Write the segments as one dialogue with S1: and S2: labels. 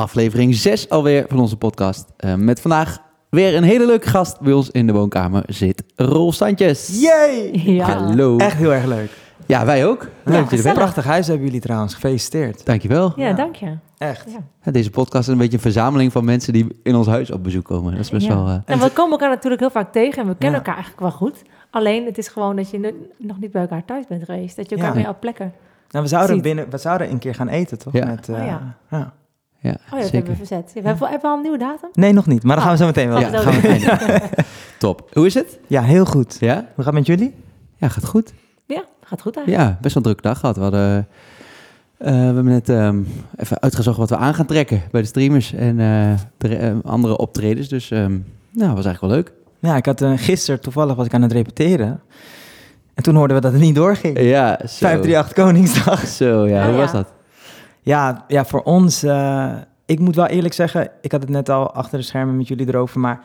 S1: aflevering 6 alweer van onze podcast. Uh, met vandaag weer een hele leuke gast. Bij ons in de woonkamer zit Rolf Sandjes.
S2: Yay!
S1: Ja. Hallo.
S2: Echt heel erg leuk.
S1: Ja, wij ook.
S2: Leuk dat je er Prachtig huis hebben jullie trouwens. Gefeliciteerd.
S1: Dankjewel.
S3: Ja, ja. dank je.
S2: Echt.
S1: Ja. deze podcast is een beetje een verzameling van mensen die in ons huis op bezoek komen. Dat is best wel... Uh...
S3: En we komen elkaar natuurlijk heel vaak tegen en we kennen elkaar eigenlijk wel goed. Alleen, het is gewoon dat je nog niet bij elkaar thuis bent geweest. Dat je elkaar weer op plekken
S2: nou, we zouden, binnen, we zouden een keer gaan eten, toch?
S1: Ja.
S2: Met, uh,
S3: oh,
S2: ja.
S1: Ja.
S3: Ja, oh, dat zeker. hebben we verzet. We hebben, hebben we al een nieuwe datum?
S2: Nee, nog niet. Maar dan gaan we zo meteen wel.
S1: Ja, gaan we Top. Hoe is het?
S2: Ja, heel goed.
S1: Ja?
S2: Hoe gaat het met jullie?
S1: Ja, gaat goed.
S3: Ja, gaat goed eigenlijk.
S1: Ja, best wel een drukke dag gehad. We hadden... Uh, we hebben net um, even uitgezocht wat we aan gaan trekken bij de streamers en uh, de uh, andere optredens. Dus um, nou, was eigenlijk wel leuk.
S2: Ja, ik had gisteren toevallig was ik aan het repeteren. En toen hoorden we dat het niet doorging.
S1: Ja,
S2: zo. 538 Koningsdag.
S1: Zo, ja. Hoe
S3: Oh,
S1: was dat?
S2: Ja, ja voor ons... Uh, ik moet wel eerlijk zeggen, ik had het net al achter de schermen met jullie erover, maar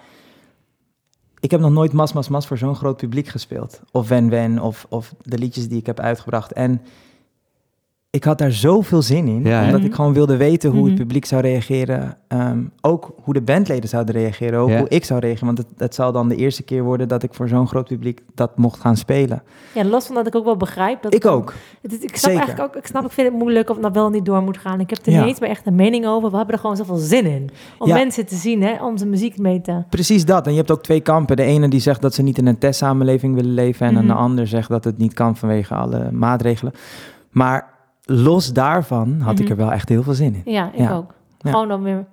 S2: ik heb nog nooit Mas Mas Mas voor zo'n groot publiek gespeeld. Of Wen Wen, of, of de liedjes die ik heb uitgebracht. En ik had daar zoveel zin in,
S1: Ja,
S2: omdat ik gewoon wilde weten hoe het
S3: Mhm.
S2: publiek zou reageren. Ehm, ook hoe de bandleden zouden reageren, ook
S1: Ja.
S2: hoe ik zou reageren. Want het, het zal dan de eerste keer worden dat ik voor zo'n groot publiek dat mocht gaan spelen.
S3: Ja, los van dat ik ook wel begrijp. Dat
S2: Ik ook.
S3: Het, ik snap
S2: Zeker.
S3: eigenlijk ook, ik snap, ik vind het moeilijk of het nou wel niet door moet gaan. Ik heb er
S2: Ja.
S3: niet eens meer echt een mening over. We hebben er gewoon zoveel zin in. Om
S2: Ja.
S3: mensen te zien, hè, om zijn muziek mee te...
S2: Precies dat. En je hebt ook twee kampen. De ene die zegt dat ze niet in een testsamenleving willen leven. En
S3: Mhm.
S2: de ander zegt dat het niet kan vanwege alle maatregelen. Maar los daarvan had ik
S3: Mhm.
S2: er wel echt heel veel zin in.
S3: Ja, ik
S2: Ja.
S3: ook.
S2: Ja.
S3: Gewoon om weer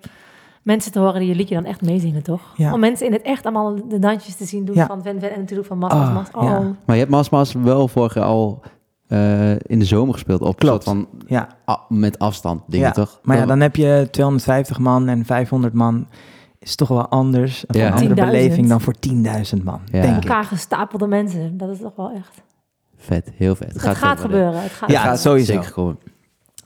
S3: mensen te horen die je liedje dan echt meezingen, toch?
S2: Ja.
S3: Om mensen in het echt allemaal de dansjes te zien doen
S2: Ja.
S3: van Ven Ven en natuurlijk van Mas
S2: Ah,
S3: Mas Mas. Oh,
S2: ja.
S1: Maar je hebt Mas Mas wel vorig jaar al uh, in de zomer gespeeld. Op
S2: Klopt.
S1: van
S2: Ja.
S1: met afstand dingen,
S2: Ja,
S1: toch?
S2: Maar ja, dan heb je 250 man en 500 man. Is toch wel anders. Een
S1: Ja.
S2: andere
S3: 10.000.
S2: beleving dan voor 10.000 man,
S1: Ja.
S2: denk ik.
S3: elkaar gestapelde mensen. Dat is toch wel echt...
S1: Vet, heel vet.
S3: Het gaat, gebeuren. Het gaat
S2: Ja,
S1: Het gaat
S2: sowieso.
S1: Zeker komen.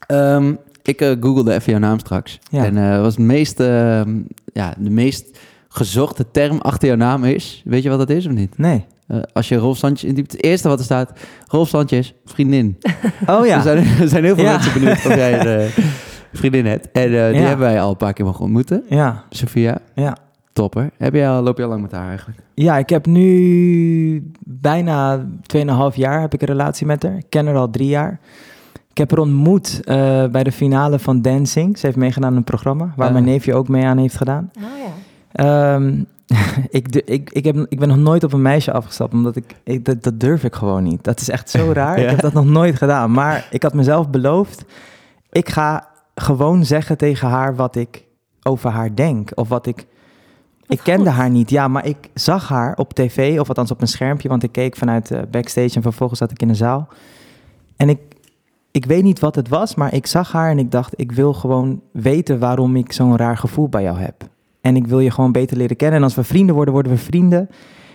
S1: Ehm, ik eh, googelde even jouw naam straks.
S2: Ja.
S1: En eh was het meest, ehm, ja, de meest gezochte term achter jouw naam is. Weet je wat dat is of niet?
S2: Nee.
S1: Eh, als je Rolf Sandjes intypt, het eerste wat er staat, Rolf Sandjes, vriendin.
S2: Oh ja.
S1: Er, zijn, er zijn heel veel
S2: Ja.
S1: mensen benieuwd of jij een eh, vriendin hebt. En eh, die
S2: Ja.
S1: hebben wij al een paar keer mogen ontmoeten.
S2: Ja.
S1: Sophia,
S2: Ja.
S1: Topper. Heb jij al, loop je al lang met haar eigenlijk?
S2: Ja, ik heb nu bijna 2,5 jaar heb ik een relatie met haar. Ik ken haar al drie jaar. Ik heb haar ontmoet eh, bij de finale van Dancing. Ze heeft meegedaan aan een programma waar
S1: Ah.
S2: mijn neefje ook mee aan heeft gedaan.
S3: Oh ja.
S2: Ehm, ik, ik, ik, heb, ik ben nog nooit op een meisje afgestapt, omdat ik, ik dat, dat durf ik gewoon niet. Dat is echt zo raar.
S1: Ja.
S2: Ik heb dat nog nooit gedaan. Maar ik had mezelf beloofd, ik ga gewoon zeggen tegen haar wat ik over haar denk. Of wat ik...
S3: Wat
S2: ik kende haar niet, ja, maar ik zag haar op tv, of althans op een schermpje, want ik keek vanuit de backstage en vervolgens zat ik in de zaal. En ik, ik weet niet wat het was, maar ik zag haar en ik dacht, ik wil gewoon weten waarom ik zo'n raar gevoel bij jou heb. En ik wil je gewoon beter leren kennen. En als we vrienden worden, worden we vrienden.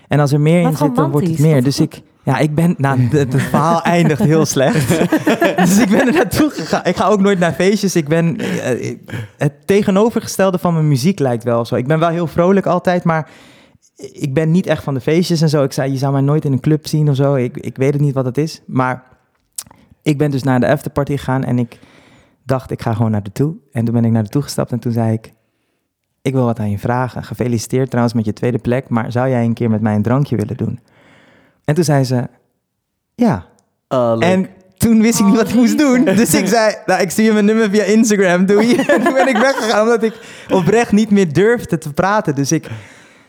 S2: En als er meer
S3: Wat
S2: in zit, dan wordt het meer. Dus ik, ja, ik ben, nou, het verhaal eindigt heel slecht. dus ik ben er naartoe gegaan. Ik ga ook nooit naar feestjes. Ik ben, eh, het tegenovergestelde van mijn muziek lijkt wel zo. Ik ben wel heel vrolijk altijd, maar ik ben niet echt van de feestjes en zo. Ik zei, je zou mij nooit in een club zien of zo. Ik, ik weet het niet wat het is. Maar ik ben dus naar de afterparty gegaan en ik dacht, ik ga gewoon naar de toe. En toen ben ik naar de toe gestapt en toen zei ik, ik wil wat aan je vragen. Gefeliciteerd trouwens met je tweede plek, maar zou jij een keer met mij een drankje willen doen? En toen zei ze, ja. En toen wist ik niet wat ik moest doen. Dus ik zei, nou, ik stuur je mijn nummer via Instagram, doei. En toen ben ik weggegaan, omdat ik oprecht niet meer durfde te praten. Dus ik,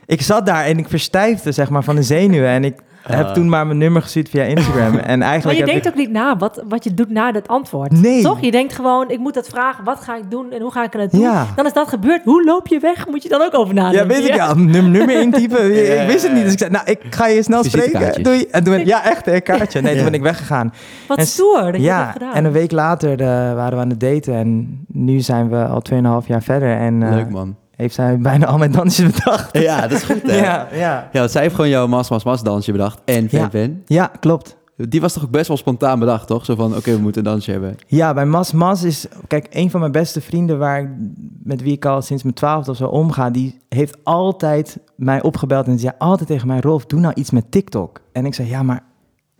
S2: ik zat daar en ik verstijfde, zeg maar, van de zenuwen. En ik heb
S1: Ah.
S2: toen maar mijn nummer gestuurd via Instagram. En
S3: Maar
S2: eigenlijk
S3: je
S2: heb
S3: denkt
S2: ik...
S3: ook niet na wat, wat je doet na dat antwoord.
S2: Nee.
S3: Toch? Je denkt gewoon, ik moet dat vragen. Wat ga ik doen en hoe ga ik het doen?
S2: Ja.
S3: Dan is dat gebeurd. Hoe loop je weg? Moet je dan ook over
S2: Ja,
S3: nadenken.
S2: weet ik, ja, nummer, nummer intypen.
S1: Ja,
S2: ik wist het
S1: ja,
S2: niet.
S1: ja.
S2: Dus ik zei, nou, ik ga je snel spreken. Doei. En toen ben ja, echt een kaartje. Nee, toen
S1: Ja.
S2: ben ik weggegaan.
S3: Wat
S2: En-
S3: stoer dat je dat
S2: ja,
S3: hebt gedaan.
S2: en een week later eh, waren we aan het daten. En nu zijn we al 2,5 jaar verder. En eh,
S1: Leuk man.
S2: Heeft zij bijna al mijn dansjes bedacht.
S1: Ja, dat is goed hè?
S2: Ja, ja.
S1: Ja, want zij heeft gewoon jouw Mas Mas Mas dansje bedacht. En Fan
S2: Ja.
S1: Fan.
S2: ja, klopt.
S1: Die was toch ook best wel spontaan bedacht, toch? Zo van, oké, we moeten een dansje hebben.
S2: Ja, bij Mas Mas is... Kijk, een van mijn beste vrienden... Waar ik, met wie ik al sinds mijn twaalfde of zo omga... die heeft altijd mij opgebeld en zei altijd tegen mij... Rolf, doe nou iets met TikTok. En ik zei, ja, maar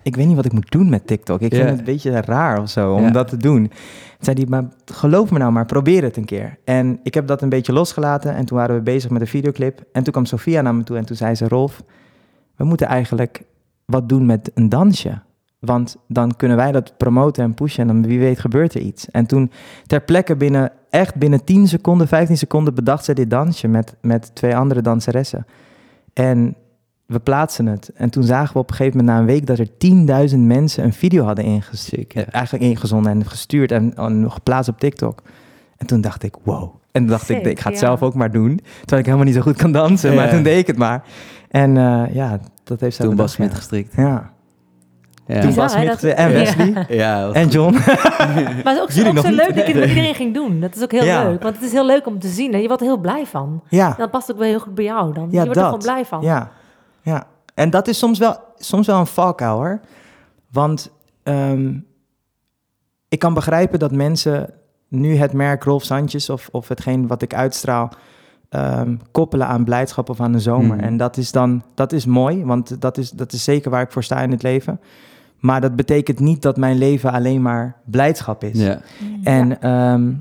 S2: ik weet niet wat ik moet doen met TikTok. Ik vind het een beetje raar of zo om dat te doen. Toen zei hij, maar geloof me nou maar, probeer het een keer. En ik heb dat een beetje losgelaten en toen waren we bezig met een videoclip. En toen kwam Sofia naar me toe en toen zei ze, Rolf, we moeten eigenlijk wat doen met een dansje. Want dan kunnen wij dat promoten en pushen en dan wie weet gebeurt er iets. En toen ter plekke binnen, echt binnen 10 seconden, 15 seconden bedacht ze dit dansje met, met twee andere danseressen. En we plaatsen het. En toen zagen we op een gegeven moment na een week dat er 10.000 mensen een video hadden ingestuurd. Eigenlijk ingezonden en gestuurd en, en geplaatst op TikTok. En toen dacht ik, wow. En toen dacht ik,
S3: Sick,
S2: ik ga het
S3: ja.
S2: zelf ook maar doen. Terwijl ik helemaal niet zo goed kan dansen. Maar toen deed ik het maar. En eh, ja, dat heeft zij
S1: Toen Smit
S2: ja.
S1: gestrikt.
S2: Ja.
S1: Ja.
S2: Toen
S3: Bizar,
S2: Bas
S3: hè,
S2: Smit
S3: dat-
S2: gezegd- en
S3: Ja.
S2: Wesley.
S1: Ja,
S2: En John.
S3: Maar het is ook,
S2: Jullie
S3: ook
S2: nog
S3: zo
S2: niet?
S3: leuk dat je het met iedereen ging doen. Dat is ook heel
S2: Ja.
S3: leuk. Want het is heel leuk om te zien. En je wordt er heel blij van.
S2: Ja.
S3: Dat past ook wel heel goed bij jou dan.
S2: Ja,
S3: je wordt er
S2: dat.
S3: gewoon blij van.
S2: Ja, ja. En dat is soms wel, soms wel een valkuil hoor. Want ehm, ik kan begrijpen dat mensen nu het merk Rolf Sanchez of, of hetgeen wat ik uitstraal ehm, koppelen aan blijdschap of aan de zomer.
S1: Mhm.
S2: En dat is dan dat is mooi, want dat is, dat is zeker waar ik voor sta in het leven. Maar dat betekent niet dat mijn leven alleen maar blijdschap is.
S1: Ja.
S2: En ehm,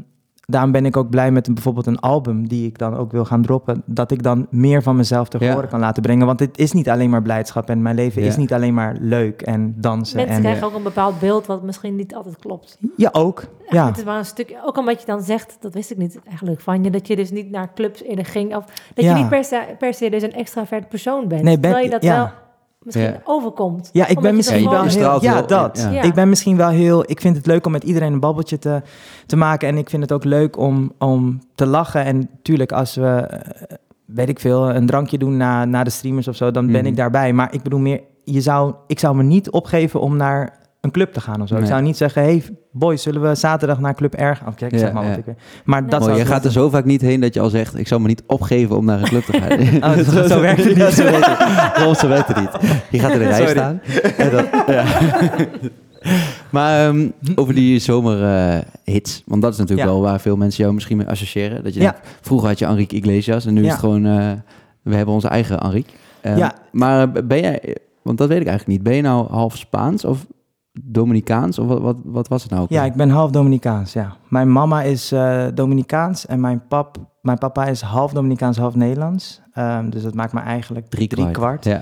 S2: daarom ben ik ook blij met een, bijvoorbeeld een album die ik dan ook wil gaan droppen. Dat ik dan meer van mezelf te
S1: Ja.
S2: horen kan laten brengen. Want het is niet alleen maar blijdschap en mijn leven
S1: Ja.
S2: is niet alleen maar leuk en dansen.
S3: Mensen
S2: en,
S3: krijgen ook een bepaald beeld wat misschien niet altijd klopt.
S2: Ja, ook. Ja.
S3: Het is maar een stuk, ook omdat je dan zegt, dat wist ik niet eigenlijk van je, dat je dus niet naar clubs eerder ging. Of dat
S2: Ja.
S3: je niet per se, per se dus een extravert persoon bent.
S2: Nee, ben-
S3: terwijl je dat
S2: ja.
S3: wel misschien
S1: Ja.
S3: overkomt.
S2: Ja, ik ben misschien wel heel... Ja, dat.
S1: ja.
S3: Ja.
S2: Ik ben misschien wel heel... Ik vind het leuk om met iedereen een babbeltje te, te maken. En ik vind het ook leuk om, om te lachen. En tuurlijk, als we, eh, weet ik veel, een drankje doen na, na de streamers of zo... dan ben
S1: Mhm.
S2: ik daarbij. Maar ik bedoel meer, je zou, ik zou me niet opgeven om naar een club te gaan of zo. Ik zou niet zeggen, hey boys, zullen we zaterdag naar Club R gaan? Of kijk, ik
S1: Ja,
S2: zeg maar wat ik... Maar
S3: Nee.
S2: dat
S1: Mooi,
S2: zou
S1: je gaat er zo vaak niet heen dat je al zegt... ik zal me niet opgeven om naar een club te gaan.
S2: Oh, zo- zo werkt het niet.
S1: zo werkt het. Rolf, zo werkt het niet. Je gaat in de rij staan. En dat, ja. maar ehm, over die zomerhits. want dat is natuurlijk
S2: Ja.
S1: wel waar veel mensen jou misschien mee associëren. Dat je
S2: Ja.
S1: denkt, vroeger had je Enrique Iglesias en nu is het gewoon... eh, we hebben onze eigen Enrique. Ehm,
S2: Ja.
S1: Maar ben jij... Want dat weet ik eigenlijk niet. Ben je nou half Spaans of Dominicaans? Of wat, wat, wat was het nou ook?
S2: Ja, ik ben half Dominicaans, ja. Mijn mama is eh Dominicaans en mijn, pap, mijn papa is half Dominicaans, half Nederlands. Ehm, dus dat maakt me eigenlijk
S1: Drie
S2: drie,
S1: kwart.
S2: kwart.
S1: Ja.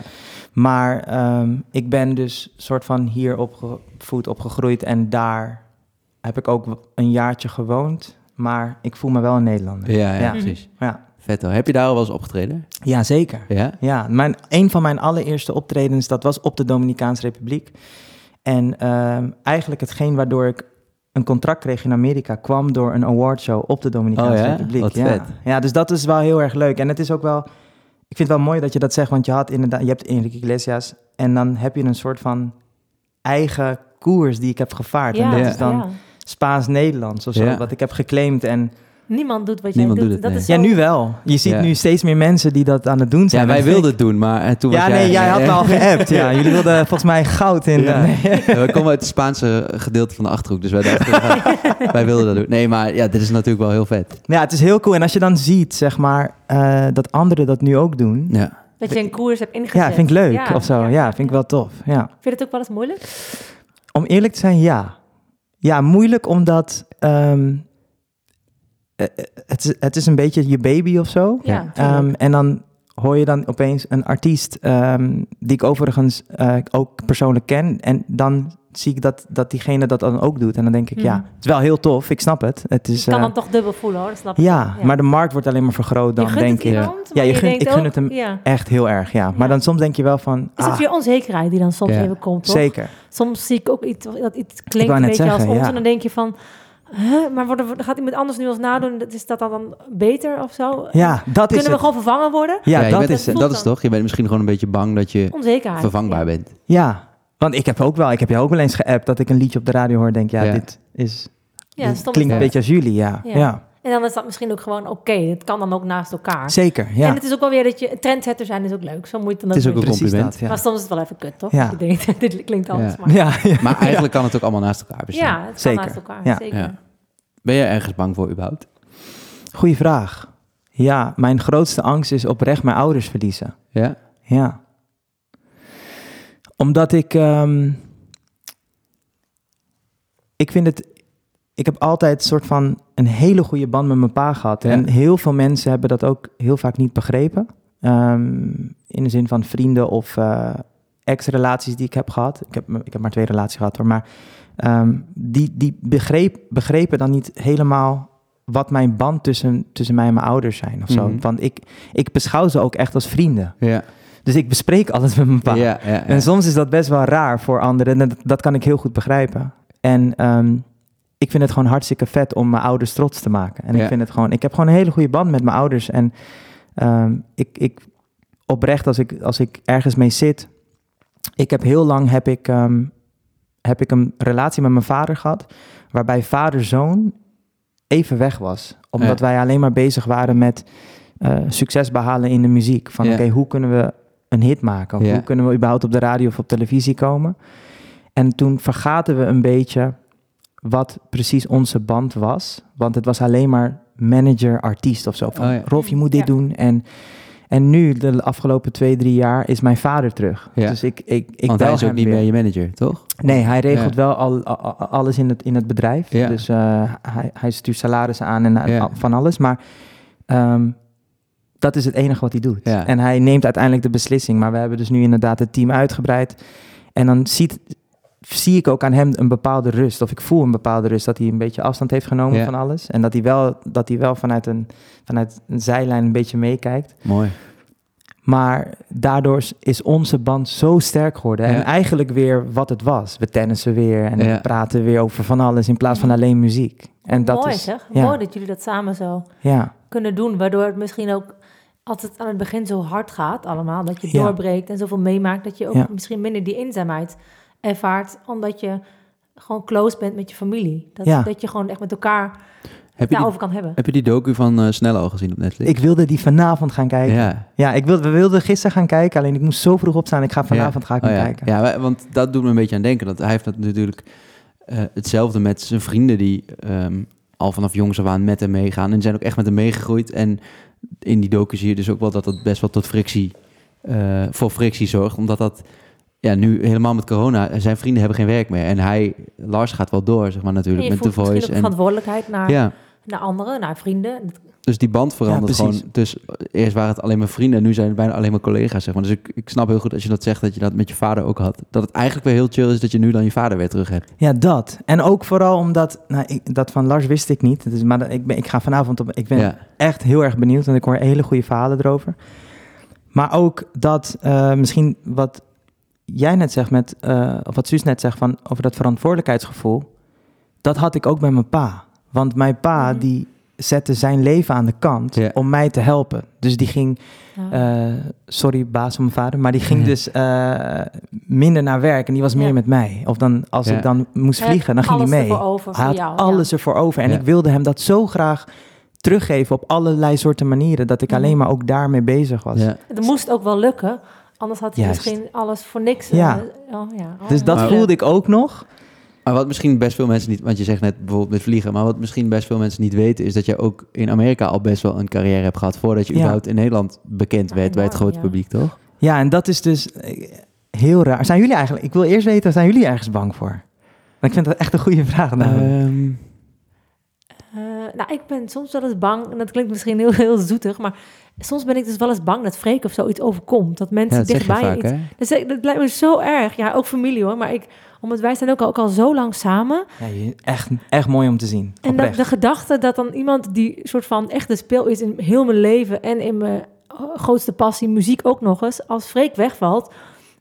S2: Maar ehm, ik ben dus soort van hier opgevoed, opgegroeid en daar heb ik ook een jaartje gewoond. Maar ik voel me wel een Nederlander.
S1: Ja, ja,
S2: Ja.
S1: precies.
S2: Ja,
S1: Vet hoor. Heb je daar al wel eens opgetreden?
S2: ja zeker.
S1: Ja?
S2: Ja, mijn, een van mijn allereerste optredens, dat was op de Dominicaanse Republiek. En ehm, eigenlijk hetgeen waardoor ik een contract kreeg in Amerika, kwam door een awardshow op de Dominicaanse
S1: Oh ja?
S2: Republiek.
S1: Wat
S2: ja.
S1: vet.
S2: ja, dus dat is wel heel erg leuk. En het is ook wel, ik vind het wel mooi dat je dat zegt, want je had inderdaad, je hebt Enrique Iglesias en dan heb je een soort van eigen koers die ik heb gevaard. en dat
S1: Ja.
S2: is dan
S3: ja.
S2: Spaans-Nederlands of zo,
S1: Ja.
S2: wat ik heb geclaimd. En
S3: Niemand doet wat jij
S1: Niemand
S3: doet.
S1: doet het,
S3: dat
S1: nee.
S3: is
S2: ja, nu wel. Je ziet
S1: Ja.
S2: nu steeds meer mensen die dat aan het doen zijn.
S1: Ja,
S2: En
S1: wij wilden het doen, maar eh, toen
S2: ja,
S1: was jij...
S2: nee, jij had me al geappt. Ja, jullie wilden volgens mij goud in.
S1: Ja. Ja, we komen uit het Spaanse gedeelte van de Achterhoek, dus wij dachten, gaan- wij wilden dat doen. Nee, maar ja, dit is natuurlijk wel heel vet.
S2: Ja, het is heel cool. En als je dan ziet, zeg maar, eh, dat anderen dat nu ook doen.
S1: Ja.
S3: Dat je een koers hebt ingezet.
S2: Ja, vind ik leuk
S3: Ja,
S2: of zo. Ja, vind ik wel tof. Ja.
S3: Vind je het ook wel eens moeilijk?
S2: Om eerlijk te zijn, ja. Ja, moeilijk omdat ehm, eh, eh, het, is, het is een beetje je baby of zo.
S3: Ja,
S2: Ehm, en dan hoor je dan opeens een artiest ehm, die ik overigens eh, ook persoonlijk ken. En dan zie ik dat, dat diegene dat dan ook doet. En dan denk ik, ja,
S3: Mhm.
S2: het is wel heel tof. Ik snap het. Het is,
S3: je kan
S2: eh,
S3: dan toch dubbel voelen hoor, snap ik.
S2: ja, maar de markt wordt alleen maar vergroot dan,
S3: je gunt
S2: denk
S3: het
S2: ik.
S3: iemand,
S2: Ja, je
S3: je
S2: ik gun
S3: ook-
S2: het hem
S3: Ja.
S2: Echt heel erg, ja. Maar
S3: Ja.
S2: dan soms denk je wel van,
S3: Is het
S2: ah,
S3: je onzekerheid die dan soms
S1: Ja.
S3: even komt, toch?
S2: zeker.
S3: Soms zie ik ook iets, dat iets klinkt een beetje als ons.
S2: ja.
S3: En dan denk je van, huh, maar worden we- gaat iemand anders nu ons nadoen? Dat- Is dat dan beter of zo?
S2: Ja, dat is
S3: Kunnen we
S2: het.
S3: gewoon vervangen worden?
S2: Ja, dat
S1: bent-
S2: is
S1: dat is toch? Je bent misschien gewoon een beetje bang dat je
S3: Onzekerheid.
S1: vervangbaar
S3: ja.
S1: bent.
S2: Ja, want ik heb ook wel, ik heb je ook wel eens geappt dat ik een liedje op de radio hoor en denk, ja,
S1: Ja.
S2: dit is,
S3: Ja,
S2: dit klinkt een beetje als jullie, ja.
S3: Ja.
S2: Ja,
S3: En dan is dat misschien ook gewoon oké. Het kan dan ook naast elkaar.
S2: zeker, ja.
S3: En het is ook wel weer dat je trendsetter zijn is ook leuk. Zo moet je het dan
S1: Het is ook een
S2: Precies
S1: compliment.
S2: dat, ja.
S3: Maar soms is het wel even kut, toch?
S2: Ja.
S3: Je denkt, dit klinkt anders.
S1: Ja.
S3: Maar ja,
S2: Ja, ja.
S1: Maar eigenlijk kan het ook allemaal naast elkaar bestaan.
S3: het kan
S2: Zeker.
S3: naast elkaar.
S2: Ja.
S3: Zeker.
S1: Ja. Ben je ergens bang voor überhaupt?
S2: Goeie vraag. Ja, mijn grootste angst is oprecht mijn ouders verliezen.
S1: Ja?
S2: Ja. Omdat ik, ehm, ik vind het... Ik heb altijd een soort van een hele goede band met mijn pa gehad.
S1: Ja.
S2: En heel veel mensen hebben dat ook heel vaak niet begrepen. Ehm, in de zin van vrienden of eh, ex-relaties die ik heb gehad. Ik heb, ik heb maar twee relaties gehad hoor. Maar ehm, die, die begreep, begrepen dan niet helemaal wat mijn band tussen, tussen mij en mijn ouders zijn of zo.
S1: Mhm.
S2: Want ik, ik beschouw ze ook echt als vrienden.
S1: Ja.
S2: Dus ik bespreek alles met mijn pa.
S1: Ja.
S2: En soms is dat best wel raar voor anderen. En dat, dat kan ik heel goed begrijpen. En ehm, ik vind het gewoon hartstikke vet om mijn ouders trots te maken. En
S1: Ja.
S2: ik vind het gewoon, ik heb gewoon een hele goede band met mijn ouders. En ehm, ik, ik oprecht, als ik, als ik ergens mee zit. Ik heb heel lang heb ik, ehm, heb ik een relatie met mijn vader gehad. Waarbij vader-zoon even weg was. Omdat
S1: Ja.
S2: wij alleen maar bezig waren met eh, succes behalen in de muziek. Van
S1: Ja.
S2: oké, hoe kunnen we een hit maken? Of hoe kunnen we überhaupt op de radio of op televisie komen? En toen vergaten we een beetje wat precies onze band was. Want het was alleen maar manager-artiest of zo. Van,
S1: Oh ja.
S2: Rolf, je moet dit
S3: Ja.
S2: doen. En, en nu, de afgelopen twee, drie jaar, is mijn vader terug.
S1: Ja.
S2: Dus ik, ik, ik
S1: Want hij is ook niet
S2: weer.
S1: meer je manager, toch?
S2: Nee, hij regelt
S1: Ja.
S2: wel al, alles in het, in het bedrijf.
S1: Ja.
S2: Dus eh, hij, hij stuurt salarissen aan en eh, al- van alles. Maar ehm, dat is het enige wat hij doet.
S1: Ja.
S2: En hij neemt uiteindelijk de beslissing. Maar we hebben dus nu inderdaad het team uitgebreid. En dan ziet, zie ik ook aan hem een bepaalde rust. Of ik voel een bepaalde rust dat hij een beetje afstand heeft genomen
S1: Ja.
S2: van alles. En dat hij wel, dat hij wel vanuit, een, vanuit een zijlijn een beetje meekijkt.
S1: Mooi.
S2: Maar daardoor is onze band zo sterk geworden.
S1: Ja.
S2: En eigenlijk weer wat het was. We tennissen weer en
S1: Ja.
S2: we praten weer over van alles in plaats van alleen muziek. En dat
S3: Mooi
S2: is,
S3: zeg.
S2: ja.
S3: Mooi dat jullie dat samen zo
S2: Ja,
S3: kunnen doen. Waardoor het misschien ook altijd aan het begin zo hard gaat allemaal. Dat je
S2: Ja.
S3: doorbreekt en zoveel meemaakt. Dat je ook
S2: Ja.
S3: misschien minder die eenzaamheid ervaart. Omdat je gewoon close bent met je familie. Dat,
S2: Ja.
S3: dat je gewoon echt met elkaar
S1: Heb je, die,
S3: daarover kan hebben.
S1: heb je die docu van eh Snelle al gezien op Netflix?
S2: ik wilde die vanavond gaan kijken. Ja,
S1: Ja.
S2: ik wilde, we wilden gisteren gaan kijken, alleen ik moest zo vroeg opstaan. Ik ga vanavond ga ik
S1: Oh
S2: hem
S1: ja.
S2: kijken.
S1: Ja, want dat doet me een beetje aan denken. Dat hij heeft dat natuurlijk eh, hetzelfde met zijn vrienden die ehm, al vanaf jongs af aan met hem meegaan. En zijn ook echt met hem meegegroeid. En in die docu zie je dus ook wel dat dat best wel tot frictie, eh, voor frictie zorgt. Omdat dat, ja, nu helemaal met corona, zijn vrienden hebben geen werk meer. En hij, Lars gaat wel door, zeg maar
S3: En
S1: natuurlijk,
S3: je
S1: met
S3: ook
S1: Voice. En,
S3: verantwoordelijkheid naar,
S1: ja,
S3: naar anderen, naar vrienden.
S1: Dus die band verandert
S2: Ja,
S1: gewoon. Dus eerst waren het alleen maar vrienden en nu zijn het bijna alleen maar collega's, zeg maar. Dus ik, ik snap heel goed als je dat zegt, dat je dat met je vader ook had. Dat het eigenlijk weer heel chill is dat je nu dan je vader weer terug hebt.
S2: Ja, dat. En ook vooral omdat, nou, ik, dat van Lars wist ik niet. Dus, maar dat- ik, ben, ik ga vanavond op, ik ben
S1: ja.
S2: echt heel erg benieuwd, want ik hoor hele goede verhalen erover. Maar ook dat eh, misschien wat jij net zegt met, eh, of wat Suus net zegt van over dat verantwoordelijkheidsgevoel, dat had ik ook bij mijn pa. Want mijn pa
S3: Mhm.
S2: die zette zijn leven aan de kant
S1: Ja.
S2: om mij te helpen. Dus die ging,
S3: ja.
S2: eh, sorry baas van mijn vader, maar die ging
S1: Ja.
S2: dus eh, minder naar werk en die was meer
S3: Ja.
S2: met mij. Of dan als
S1: Ja.
S2: ik dan moest vliegen, dan ging hij mee.
S3: over
S2: Hij
S3: voor
S2: had
S3: jou,
S2: alles ervoor over. En
S1: Ja.
S2: ik wilde hem dat zo graag teruggeven op allerlei soorten manieren. Dat ik
S3: Mhm.
S2: alleen maar ook daarmee bezig was.
S1: Ja.
S3: Het moest ook wel lukken, anders had hij
S2: Juist.
S3: misschien alles voor niks.
S2: Ja.
S3: eh, oh, ja. Oh,
S2: Dus dat voelde ik ook nog.
S1: Maar wat misschien best veel mensen niet, want je zegt net bijvoorbeeld met vliegen, maar wat misschien best veel mensen niet weten, is dat je ook in Amerika al best wel een carrière hebt gehad voordat je
S2: Ja.
S1: überhaupt in Nederland bekend
S3: Ja,
S1: werd bij het grote
S3: ja.
S1: publiek, toch?
S2: Ja, en dat is dus eh, heel raar. Zijn jullie eigenlijk, ik wil eerst weten, zijn jullie ergens bang voor? Want ik vind dat echt een goede vraag.
S1: Ehm,
S3: Eh, nou, ik ben soms wel eens bang, en dat klinkt misschien heel, heel zoetig, maar soms ben ik dus wel eens bang dat Freek of zoiets overkomt. Dat
S1: ja,
S3: mensen
S1: dat
S3: dichtbij
S1: vaak,
S3: iets... Dat, dat lijkt me zo erg. Ja, ook familie hoor, maar ik, omdat wij zijn ook al, ook al zo lang samen.
S2: Ja, echt, echt mooi om te zien.
S3: En dat, de gedachte dat dan iemand die soort van echt de speel is in heel mijn leven en in mijn grootste passie, muziek ook nog eens, als Freek wegvalt,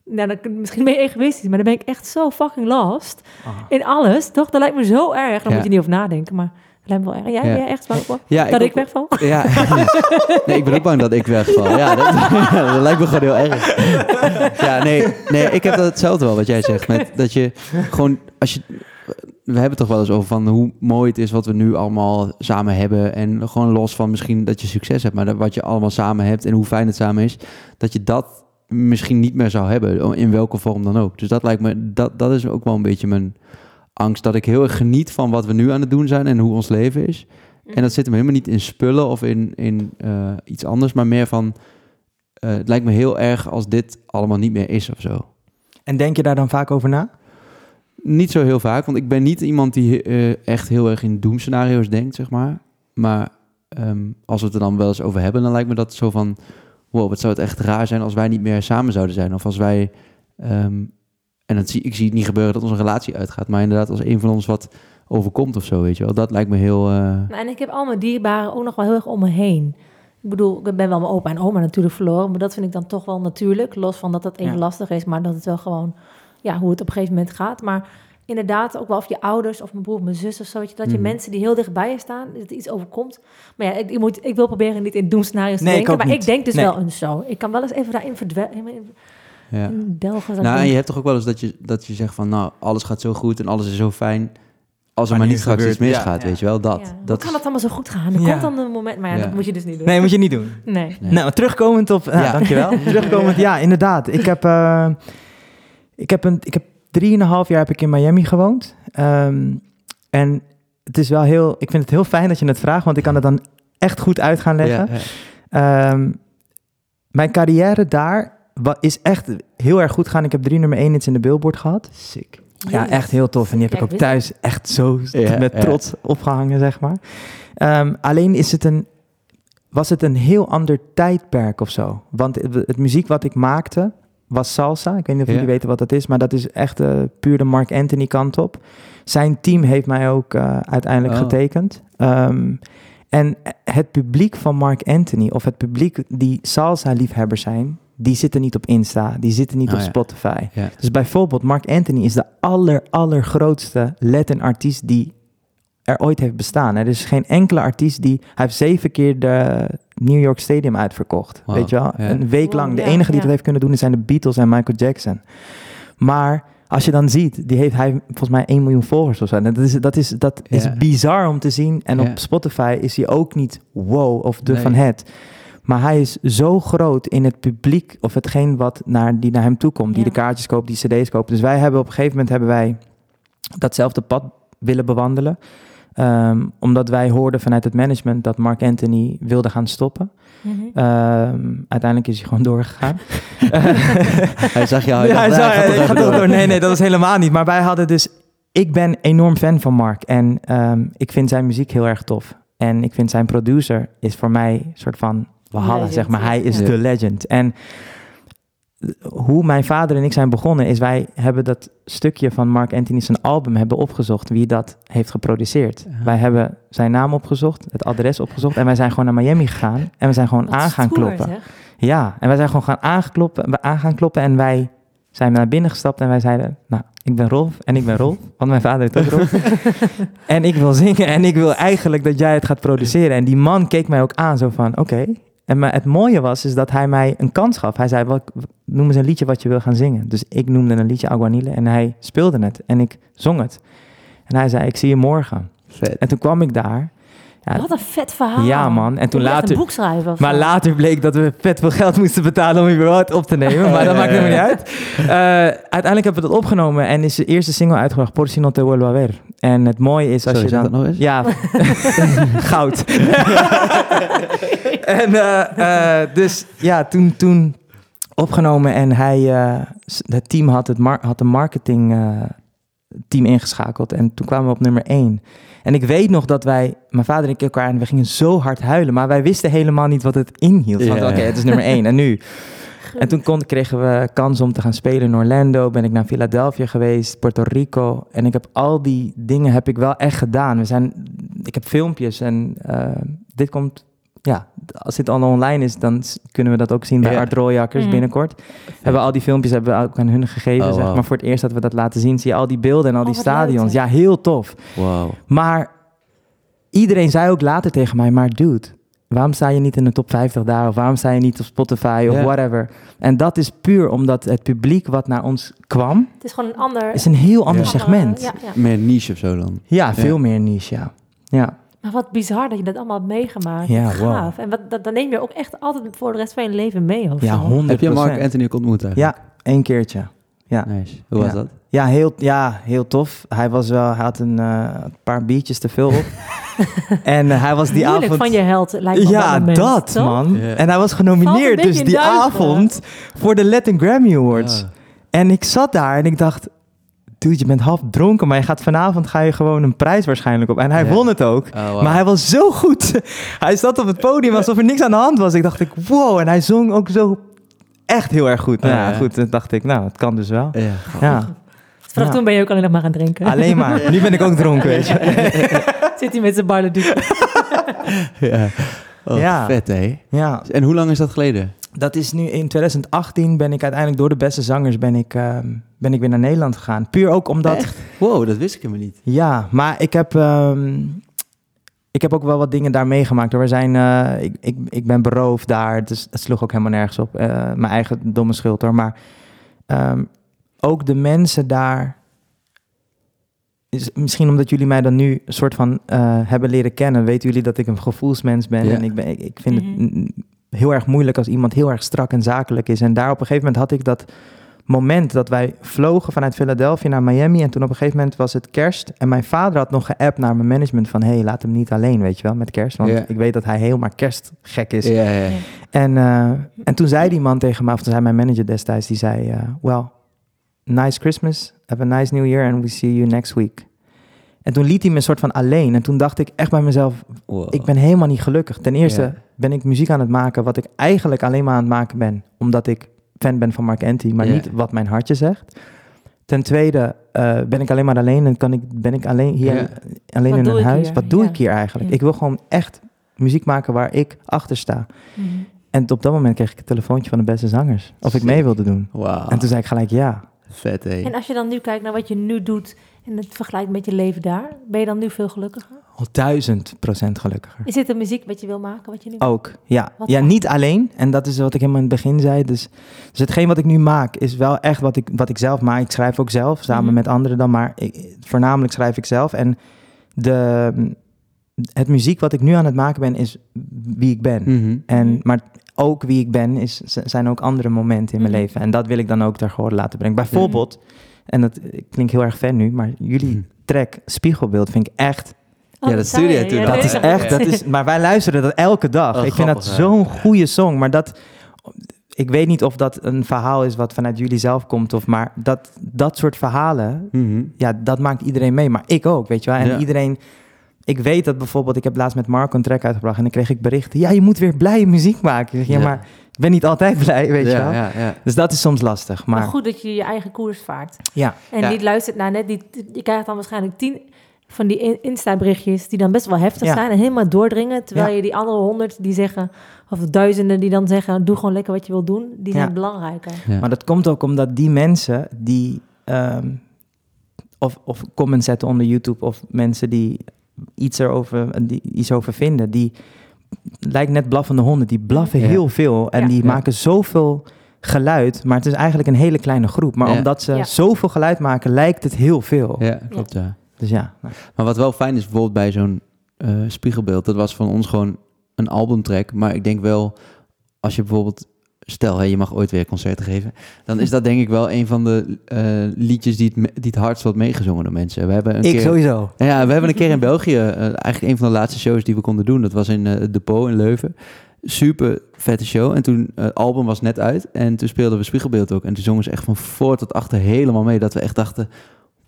S3: nou, dan, misschien ben je egoïstisch, maar dan ben ik echt zo fucking lost
S2: Ah.
S3: in alles, toch? Dat lijkt me zo erg. Dan
S1: Ja.
S3: moet je niet over nadenken, maar erg. Jij,
S1: Ja.
S3: jij echt bang voor?
S1: Ja,
S3: dat ik wegval?
S1: Ja, nee, ik ben ook bang dat ik wegval. Ja, dat, dat lijkt me gewoon heel erg. Ja, nee, nee, ik heb dat hetzelfde wel wat jij zegt. Met dat je gewoon, als je, we hebben het toch wel eens over van hoe mooi het is wat we nu allemaal samen hebben. En gewoon los van misschien dat je succes hebt, maar dat wat je allemaal samen hebt en hoe fijn het samen is, dat je dat misschien niet meer zou hebben, in welke vorm dan ook. Dus dat lijkt me, dat, dat is ook wel een beetje mijn angst, dat ik heel erg geniet van wat we nu aan het doen zijn en hoe ons leven is. En dat zit hem helemaal niet in spullen of in, in eh, iets anders, maar meer van... eh, het lijkt me heel erg als dit allemaal niet meer is of zo.
S2: En denk je daar dan vaak over na?
S1: Niet zo heel vaak, want ik ben niet iemand die eh, echt heel erg in doemscenario's denkt, zeg maar. Maar ehm, als we het er dan wel eens over hebben, dan lijkt me dat zo van... Wow, wat zou het echt raar zijn als wij niet meer samen zouden zijn. Of als wij... ehm, en dat zie, ik zie het niet gebeuren dat onze relatie uitgaat. Maar inderdaad, als een van ons wat overkomt of zo, weet je wel. Dat lijkt me heel... eh,
S3: Nou, En ik heb al mijn dierbaren ook nog wel heel erg om me heen. Ik bedoel, ik ben wel mijn opa en oma natuurlijk verloren, maar dat vind ik dan toch wel natuurlijk. Los van dat dat even
S2: Ja.
S3: lastig is, maar dat het wel gewoon, ja, hoe het op een gegeven moment gaat. Maar inderdaad, ook wel of je ouders of mijn broer of mijn zus of zo, weet je, dat je
S1: Mhm.
S3: mensen die heel dichtbij je staan, dat er iets overkomt. Maar ja, ik, ik, moet, ik wil proberen niet in doemscenario's te
S2: Nee,
S3: denken, maar
S2: niet.
S3: ik denk dus
S2: Nee.
S3: wel eens zo. Ik kan wel eens even daarin verdwijnen.
S1: Ja. Nou, en je hebt toch ook wel eens dat je, dat je zegt van... Nou, alles gaat zo goed en alles is zo fijn. Als er
S2: Maar
S1: niet straks iets misgaat,
S2: ja.
S1: weet je wel. Dat,
S3: ja, hoe
S1: dat
S3: kan dat allemaal zo goed gaan? Er
S2: Ja.
S3: komt dan een moment, maar ja,
S1: Ja.
S3: dat moet je dus niet doen.
S2: Nee, moet je niet doen.
S3: Nee.
S1: Nee.
S2: Nou, terugkomend op... Ja,
S1: Ja.
S2: dankjewel. terugkomend, ja, inderdaad. Ik heb, eh, ik heb, een, ik heb drieënhalf jaar heb ik in Miami gewoond. Ehm, en het is wel heel... Ik vind het heel fijn dat je het vraagt, want ik kan het dan echt goed uit gaan leggen.
S1: Ja, ja.
S2: Ehm, mijn carrière daar wa- is echt heel erg goed gegaan. Ik heb drie nummer één hits in de Billboard gehad.
S1: Sick.
S2: Ja, echt heel tof. En die heb ik ook thuis echt zo met trots opgehangen, zeg maar. Ehm, alleen is het een, was het een heel ander tijdperk of zo. Want het, het muziek wat ik maakte was salsa. Ik weet niet of jullie weten wat dat is, maar dat is echt eh, puur de Mark Anthony kant op. Zijn team heeft mij ook eh, uiteindelijk
S1: Oh.
S2: getekend. Ehm, en het publiek van Mark Anthony, of het publiek die salsa-liefhebbers zijn, die zitten niet op Insta, die zitten niet
S1: Oh,
S2: op
S1: ja.
S2: Spotify.
S1: Ja.
S2: Dus bijvoorbeeld Mark Anthony is de aller, allergrootste Latin artiest die er ooit heeft bestaan. Er is geen enkele artiest die... Hij heeft zeven keer de New York Stadium uitverkocht. Weet je wel?
S1: ja.
S2: Een week lang. De enige die
S3: ja.
S2: dat heeft kunnen doen zijn de Beatles en Michael Jackson. Maar als je dan ziet, die heeft hij volgens mij 1 miljoen volgers of zo. En Dat is, dat is, dat is bizar om te zien. En op Spotify is hij ook niet wow of de
S1: Nee.
S2: van het. Maar hij is zo groot in het publiek of hetgeen wat naar, die naar hem toe komt. Die
S3: Ja.
S2: de kaartjes koopt, die cd's koopt. Dus wij hebben op een gegeven moment hebben wij datzelfde pad willen bewandelen. Ehm, omdat wij hoorden vanuit het management dat Mark Anthony wilde gaan stoppen.
S3: Mhm.
S2: Ehm, uiteindelijk is hij gewoon doorgegaan.
S1: Hij zag jou.
S2: Ja, hij
S1: dacht,
S2: zei,
S1: "Ah, gaat
S2: ik
S1: toch
S2: ga
S1: even
S2: toch
S1: door."
S2: door. Nee, nee, dat was helemaal niet. Maar wij hadden dus... Ik ben enorm fan van Mark. En ehm, ik vind zijn muziek heel erg tof. En ik vind zijn producer is voor mij een soort van... Walhalla,
S3: Legend,
S2: zeg maar. Hij is
S1: ja.
S2: de legend. En hoe mijn vader en ik zijn begonnen... is wij hebben dat stukje van Mark Anthony zijn album hebben opgezocht... wie dat heeft geproduceerd.
S1: Ja.
S2: Wij hebben zijn naam opgezocht, het adres opgezocht... en wij zijn gewoon naar Miami gegaan. En we zijn gewoon aan gaan
S3: stoer,
S2: kloppen.
S3: zeg.
S2: Ja, en wij zijn gewoon gaan aangekloppen, we aan gaan kloppen en wij zijn naar binnen gestapt en wij zeiden, nou, ik ben Rolf en ik ben Rolf, want mijn vader heet ook Rolf. en ik wil zingen en ik wil eigenlijk dat jij het gaat produceren. En die man keek mij ook aan zo van, oké. En maar het mooie was, is dat hij mij een kans gaf. Hij zei, wat, noem eens een liedje wat je wil gaan zingen. Dus ik noemde een liedje Aguanile en hij speelde het en ik zong het. En hij zei, ik zie je morgen.
S1: Vet.
S2: En toen kwam ik daar. Ja,
S3: Wat een vet verhaal.
S2: Ja, man. En toen later-
S3: een boek schrijven.
S2: maar
S3: zo.
S2: later bleek dat we vet veel geld moesten betalen om überhaupt op te nemen. Maar dat maakt helemaal niet uit. Eh, uiteindelijk hebben we dat opgenomen en is de eerste single uitgebracht, Por si no te vuelvo a ver. En het mooie is als
S1: Sorry,
S2: je dan...
S1: dat nog eens?
S2: Ja, goud. en eh, eh, dus ja, toen, toen opgenomen en hij, eh, het team had, het mar- had een marketing eh, team ingeschakeld. En toen kwamen we op nummer één. En ik weet nog dat wij, mijn vader en ik elkaar, en we gingen zo hard huilen. Maar wij wisten helemaal niet wat het inhield. Van,
S1: Ja.
S2: Oké, het is nummer één. En nu? En toen kon, kregen we kans om te gaan spelen in Orlando. Ben ik naar Philadelphia geweest, Puerto Rico. En ik heb al die dingen heb ik wel echt gedaan. We zijn, ik heb filmpjes en eh, dit komt... Ja, als dit al online is, dan kunnen we dat ook zien bij
S1: Ja.
S2: Art Rooijakkers
S3: Mm.
S2: binnenkort. Hebben we al die filmpjes hebben we ook aan hun gegeven.
S1: Oh,
S2: zeg maar voor het eerst dat we dat laten zien, zie je al die beelden en al
S3: Oh,
S2: die
S3: leuk,
S2: stadions. Ja, heel tof.
S1: Wauw.
S2: Maar iedereen zei ook later tegen mij, maar dude, waarom sta je niet in de top 50 daar? Of waarom sta je niet op Spotify of
S1: Ja.
S2: whatever? En dat is puur omdat het publiek wat naar ons kwam,
S3: Het is gewoon een ander...
S2: is een heel ander
S1: Ja.
S2: segment.
S3: Ja,
S2: Ja,
S3: ja.
S1: Meer niche of zo dan.
S2: veel meer niche, ja. Ja,
S3: Maar wat bizar dat je dat allemaal hebt meegemaakt.
S2: Ja,
S3: Gaaf. En wat, dat, dat neem je ook echt altijd voor de rest van je leven mee. Of
S2: ja
S3: zo.
S2: 100
S1: Heb je Mark Anthony ook ontmoet eigenlijk?
S2: Ja, één keertje. Ja.
S1: Nice. Hoe was dat?
S2: Ja heel, ja, heel tof. Hij, was wel, hij had een eh, paar biertjes te veel op. en eh, hij was die avond...
S3: van je held, lijkt me
S2: Ja,
S3: moment,
S2: dat
S3: toch?
S2: man. En hij was genomineerd
S3: een
S2: dus die avond voor de Latin Grammy Awards. En ik zat daar en ik dacht, dude, je bent half dronken, maar je gaat vanavond ga je gewoon een prijs waarschijnlijk op. En hij
S1: Ja.
S2: won het ook.
S1: Oh, wow.
S2: Maar hij was zo goed. hij zat op het podium alsof er niks aan de hand was. Ik dacht, ik, wow. En hij zong ook zo echt heel erg goed. Nou,
S1: Ja,
S2: goed, toen dacht ik, nou, het kan dus wel.
S1: Ja,
S2: Ja,
S3: Vanaf
S2: Ja.
S3: toen ben je ook alleen nog maar gaan drinken.
S2: alleen maar. Nu ben ik ook dronken, weet je.
S3: Zit hij met zijn barleduc.
S1: ja. Oh,
S2: Ja.
S1: vet, hè?
S2: Ja,
S1: En hoe lang is dat geleden?
S2: dat is nu in 2018 ben ik uiteindelijk door de beste zangers ben ik, ehm, ben ik weer naar Nederland gegaan. Puur ook omdat...
S1: Echt? Wow, dat wist ik helemaal niet.
S2: Ja, maar ik heb, ehm, ik heb ook wel wat dingen daar meegemaakt. We zijn, eh, ik, ik, ik ben beroofd daar, dus het sloeg ook helemaal nergens op. Eh, mijn eigen domme schuld hoor. Maar ehm, ook de mensen daar... Is, misschien omdat jullie mij dan nu een soort van eh, hebben leren kennen... weten jullie dat ik een gevoelsmens ben.
S1: Ja.
S2: En ik, ben, ik, ik vind
S3: Mhm.
S2: het mm, heel erg moeilijk als iemand heel erg strak en zakelijk is. En daar op een gegeven moment had ik dat moment dat wij vlogen vanuit Philadelphia naar Miami. En toen op een gegeven moment was het kerst. En mijn vader had nog geappt naar mijn management van... hey, laat hem niet alleen, weet je wel, met kerst. Want ik weet dat hij helemaal kerstgek is.
S1: Ja, ja.
S2: En, eh, en toen zei die man tegen mij, of toen zei mijn manager destijds... die zei, eh, well, nice Christmas, have a nice New Year... and we see you next week. En toen liet hij me een soort van alleen. En toen dacht ik echt bij mezelf...
S1: Wow.
S2: ik ben helemaal niet gelukkig. Ten eerste ben ik muziek aan het maken... wat ik eigenlijk alleen maar aan het maken ben... omdat ik fan ben van Mark Anthony... maar niet wat mijn hartje zegt. Ten tweede eh, ben ik alleen maar alleen... en kan ik, ben ik alleen hier
S1: Ja.
S2: alleen
S3: Wat
S2: in een huis.
S3: hier?
S2: Wat doe
S3: Ja.
S2: ik hier eigenlijk?
S3: Ja.
S2: Ik wil gewoon echt muziek maken waar ik achter sta.
S3: Mhm.
S2: En op dat moment kreeg ik een telefoontje van de beste zangers. Of ik
S1: Sick.
S2: mee wilde doen.
S1: Wauw.
S2: En toen zei ik gelijk ja.
S1: Vet, hè?
S3: En als je dan nu kijkt naar wat je nu doet en het vergelijkt met je leven daar, ben je dan nu veel gelukkiger?
S2: Al duizend procent gelukkiger.
S3: Is dit de muziek wat je wil maken, wat je nu
S2: Ook, ja.
S3: Wat
S2: Ja, niet alleen. En dat is wat ik helemaal in het begin zei. Dus, dus hetgeen wat ik nu maak is wel echt wat ik, wat ik zelf maak. Ik schrijf ook zelf, samen
S3: Mhm.
S2: met anderen dan. Maar ik, voornamelijk schrijf ik zelf. En de, het muziek wat ik nu aan het maken ben, is wie ik ben.
S1: Mhm.
S2: En,
S3: Mhm.
S2: maar ook wie ik ben, is, zijn ook andere momenten in mijn
S3: Mhm.
S2: leven. En dat wil ik dan ook ter gehoor laten brengen. Bijvoorbeeld, en dat klinkt heel erg fan nu, maar jullie track Spiegelbeeld vind ik echt...
S3: Oh,
S1: Ja, dat
S3: zei
S1: stuurde
S3: je.
S1: toen
S3: Ja.
S2: Dat is echt, dat is, maar wij luisteren dat elke dag.
S1: Oh,
S2: ik vind dat zo'n goede song, maar dat... Ik weet niet of dat een verhaal is wat vanuit jullie zelf komt, of maar dat, dat soort verhalen, ja, dat maakt iedereen mee. Maar ik ook, weet je wel. En
S1: Ja.
S2: iedereen... Ik weet dat bijvoorbeeld, ik heb laatst met Marco een track uitgebracht en dan kreeg ik berichten. Ja, je moet weer blije muziek maken. Ik zeg, ja,
S1: Ja.
S2: maar ik ben niet altijd blij, weet je wel.
S1: ja, ja.
S2: Dus dat is soms lastig.
S3: Maar
S2: Maar
S3: goed dat je je eigen koers vaart.
S2: ja,
S3: En
S1: Ja.
S3: niet luistert naar net die... Je krijgt dan waarschijnlijk tien van die in- Insta-berichtjes die dan best wel heftig
S2: Ja.
S3: zijn en helemaal doordringen. Terwijl
S2: Ja.
S3: je die andere honderd die zeggen, of duizenden die dan zeggen, doe gewoon lekker wat je wil doen, die
S2: Ja.
S3: zijn belangrijker.
S1: Ja.
S2: maar dat komt ook omdat die mensen die... ehm, of, of comments zetten onder YouTube of mensen die iets erover die iets over vinden, die lijkt net blaffende honden. Die blaffen
S1: Ja.
S2: heel veel en
S3: Ja.
S2: die
S1: Ja.
S2: maken zoveel geluid, maar het is eigenlijk een hele kleine groep. Maar
S1: Ja.
S2: omdat ze
S3: Ja.
S2: zoveel geluid maken, lijkt het heel veel.
S1: Ja, klopt, ja.
S2: Dus ja, nou,
S1: Maar wat wel fijn is bijvoorbeeld bij zo'n eh, spiegelbeeld, dat was van ons gewoon een albumtrack. Maar ik denk wel, als je bijvoorbeeld, stel hè, je mag ooit weer concerten geven, dan is dat denk ik wel een van de eh, liedjes die het, die het hardst wordt meegezongen door mensen. We hebben een
S2: ik
S1: keer,
S2: sowieso.
S1: Ja, we hebben een keer in België, eh, eigenlijk een van de laatste shows die we konden doen, dat was in eh, het Depot in Leuven. Super vette show. En toen, het album was net uit en toen speelden we Spiegelbeeld ook. En toen zongen ze echt van voor tot achter helemaal mee, dat we echt dachten,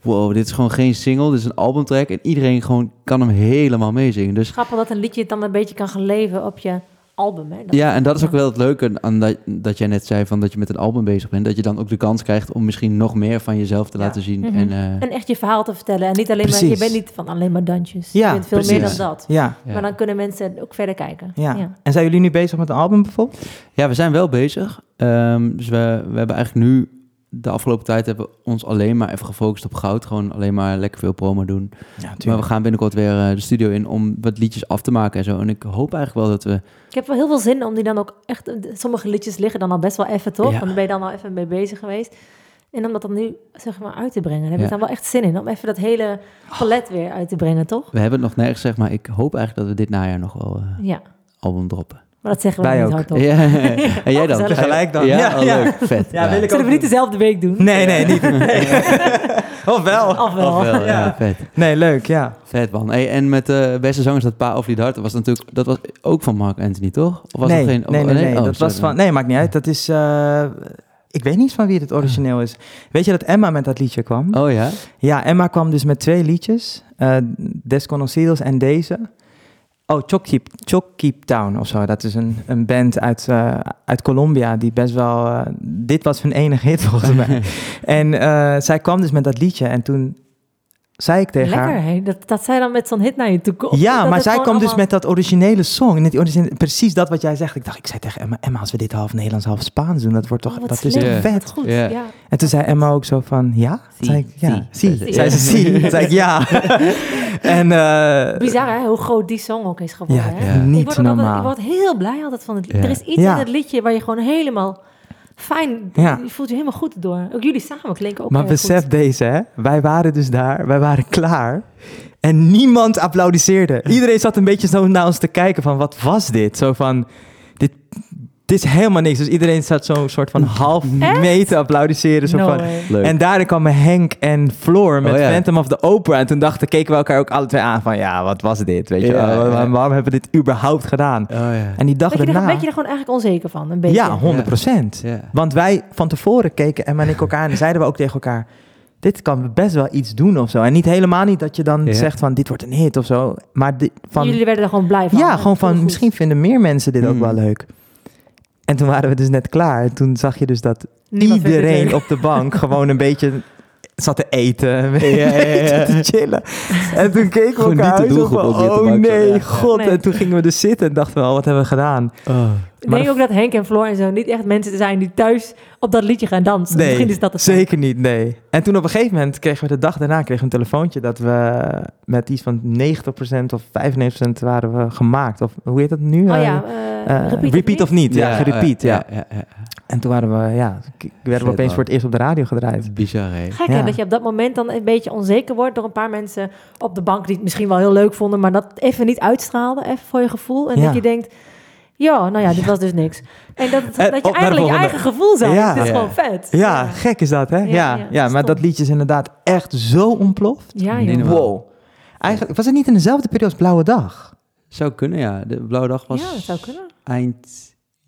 S1: wow, dit is gewoon geen single, dit is een albumtrack. En iedereen gewoon kan hem helemaal meezingen. Dus
S3: Grappig dat een liedje dan een beetje kan gaan leven op je album. Hè? Dat-
S1: ja, en dat is ook wel het leuke aan dat, dat jij net zei van dat je met een album bezig bent. Dat je dan ook de kans krijgt om misschien nog meer van jezelf te
S2: Ja.
S1: laten zien.
S3: Mhm.
S1: En, eh,
S3: En echt je verhaal te vertellen. En niet alleen maar, je bent niet van alleen maar dansjes.
S2: Ja,
S3: je bent veel
S2: precies.
S3: meer dan dat.
S2: Ja,
S1: ja.
S3: Maar dan kunnen mensen ook verder kijken.
S2: ja. En zijn jullie nu bezig met een album bijvoorbeeld?
S1: Ja, we zijn wel bezig. Ehm, dus we, we hebben eigenlijk nu, de afgelopen tijd hebben we ons alleen maar even gefocust op goud. Gewoon alleen maar lekker veel promo doen.
S2: Ja,
S1: Maar we gaan binnenkort weer eh, de studio in om wat liedjes af te maken en zo. En ik hoop eigenlijk wel dat we...
S3: Ik heb wel heel veel zin om die dan ook echt... Sommige liedjes liggen dan al best wel even, toch?
S1: Ja.
S3: Want dan ben je dan al even mee bezig geweest. En om dat dan nu, zeg maar, uit te brengen. Daar heb
S1: Ja.
S3: ik dan wel echt zin in. Om even dat hele palet weer uit te brengen, toch?
S1: We hebben het nog nergens gezegd, maar ik hoop eigenlijk dat we dit najaar nog wel eh,
S3: Ja.
S1: album droppen.
S3: Maar dat zeggen we
S2: Wij
S3: niet
S2: ook.
S3: hardop.
S1: Ja. en jij dan?
S2: Tegelijk dan.
S1: Ja,
S2: Ja,
S1: oh, leuk. Vet.
S2: Ja, wil ik
S3: Zullen we niet dezelfde week doen?
S2: Nee, nee, niet. Nee. of wel.
S3: Of wel.
S1: Of wel, ja.
S2: Ja.
S1: vet.
S2: Nee, leuk, ja.
S1: Vet man. Hey, en met de beste zangers dat Pa of Lied Hart, was natuurlijk, dat was ook van Mark Anthony, toch? Of was
S2: nee,
S1: dat geen?
S2: nee,
S1: oh,
S2: nee, nee,
S1: Oh,
S2: dat
S1: sorry
S2: was van... Nee, maakt niet uit. Dat is... eh, ik weet niet van wie het origineel is. Weet je dat Emma met dat liedje kwam?
S1: Oh ja?
S2: Ja, Emma kwam dus met twee liedjes. eh Desconocidos en deze. Oh, Choc Keep, Choc Keep Town of zo. Dat is een, een band uit, eh, uit Colombia die best wel... eh, dit was hun enige hit volgens mij. en eh, zij kwam dus met dat liedje en toen zei ik tegen haar...
S3: Lekker, hè? Dat, dat zij dan met zo'n hit naar je toe komt.
S2: Ja,
S3: Dat
S2: maar zij kwam dus met dat originele song. Net die originele, precies dat wat jij zegt. Ik dacht, ik zei tegen Emma, Emma, als we dit half Nederlands, half Spaans doen, dat wordt toch,
S3: Oh,
S2: dat is
S3: slim.
S2: vet.
S3: Goed,
S1: Ja.
S3: ja.
S2: En toen zei Emma ook zo van, ja?
S1: Zie,
S2: zei ik, ja,
S1: zie.
S2: zie.
S1: Ja.
S2: Zei ze, zie. Zei ik, ja. en eh,
S3: Bizar hè, hoe groot die song ook is geworden.
S2: Ja,
S3: hè?
S1: ja.
S3: Ik
S2: niet
S3: word, altijd- ik word heel blij altijd van het lied.
S1: Ja.
S3: Er is iets
S2: Ja.
S3: in het liedje waar je gewoon helemaal fijn...
S2: Ja.
S3: Je voelt je helemaal goed door. Ook jullie samen klinken ook
S2: maar besef
S3: goed.
S2: deze, hè. Wij waren dus daar, wij waren klaar. En niemand applaudisseerde. Iedereen zat een beetje zo naar ons te kijken van, wat was dit? Zo van, dit, dit is helemaal niks. Dus iedereen zat zo'n soort van half mee te applaudisseren. Zo
S3: No
S2: van,
S3: way.
S1: Leuk.
S2: En daarna kwamen Henk en Floor met
S1: Oh ja.
S2: Phantom of the Opera. En toen dachten, keken we elkaar ook alle twee aan van... Ja, wat was dit? Weet je,
S1: Ja,
S2: wel?
S1: ja.
S2: Waarom, waarom hebben we dit überhaupt gedaan?
S1: Oh ja.
S2: En die dag
S3: Ben je, er,
S2: daarna...
S3: ben je er gewoon eigenlijk onzeker van? Een beetje?
S2: Ja, 100 procent.
S1: Ja.
S2: Want wij van tevoren keken Emma en ik elkaar en zeiden we ook tegen elkaar... Dit kan best wel iets doen of zo. En niet helemaal niet dat je dan
S1: Ja.
S2: zegt van dit wordt een hit of zo. Maar di- van,
S3: Jullie werden er gewoon blij van.
S2: ja,
S3: Het
S2: gewoon van misschien vinden meer mensen dit ook
S1: Hmm.
S2: wel leuk. En toen waren we dus net klaar. En toen zag je dus dat
S3: Niemand
S2: iedereen op de bank gewoon een beetje zat te eten,
S1: Ja, ja, ja, ja.
S2: je, te chillen. En toen keken we elkaar
S1: doelgroep
S2: van, oh nee, god.
S3: Nee.
S2: En toen gingen we dus zitten en dachten we, oh, wat hebben we gedaan?
S1: Oh.
S3: Ik denk
S2: de-
S3: ook dat Henk en Floor en zo niet echt mensen zijn die thuis op dat liedje gaan dansen.
S2: Nee,
S3: Misschien is dat het.
S2: zeker niet, nee. En toen op een gegeven moment kregen we de dag daarna kregen we een telefoontje dat we met iets van 90% of 95% waren we gemaakt. Of hoe heet dat nu?
S3: Oh
S2: Eh,
S3: ja,
S2: eh,
S3: uh, repeat,
S2: repeat of niet? Ja,
S1: oh
S2: gerepeat, ja.
S1: ja, ja.
S2: En toen waren we, ja, werden we opeens voor het eerst op de radio gedraaid.
S1: Bizar, hè?
S3: Gek
S2: Ja.
S3: hè, dat je op dat moment dan een beetje onzeker wordt door een paar mensen op de bank die het misschien wel heel leuk vonden, maar dat even niet uitstraalde, even voor je gevoel. En
S2: Ja.
S3: dat je denkt, ja, nou ja, dit was dus niks. En dat,
S2: En
S3: dat je
S2: de
S3: eigenlijk je eigen gevoel zijn.
S2: Ja.
S3: Het is
S1: Ja.
S3: gewoon vet.
S2: Ja, gek is dat, hè? Ja,
S3: Ja,
S2: ja,
S3: ja,
S2: maar dat liedje is inderdaad echt zo ontploft.
S3: Ja.
S2: Wow. Eigenlijk was het niet in dezelfde periode als Blauwe Dag.
S1: Zou kunnen, ja. De Blauwe Dag was
S3: Ja, dat zou kunnen.
S1: eind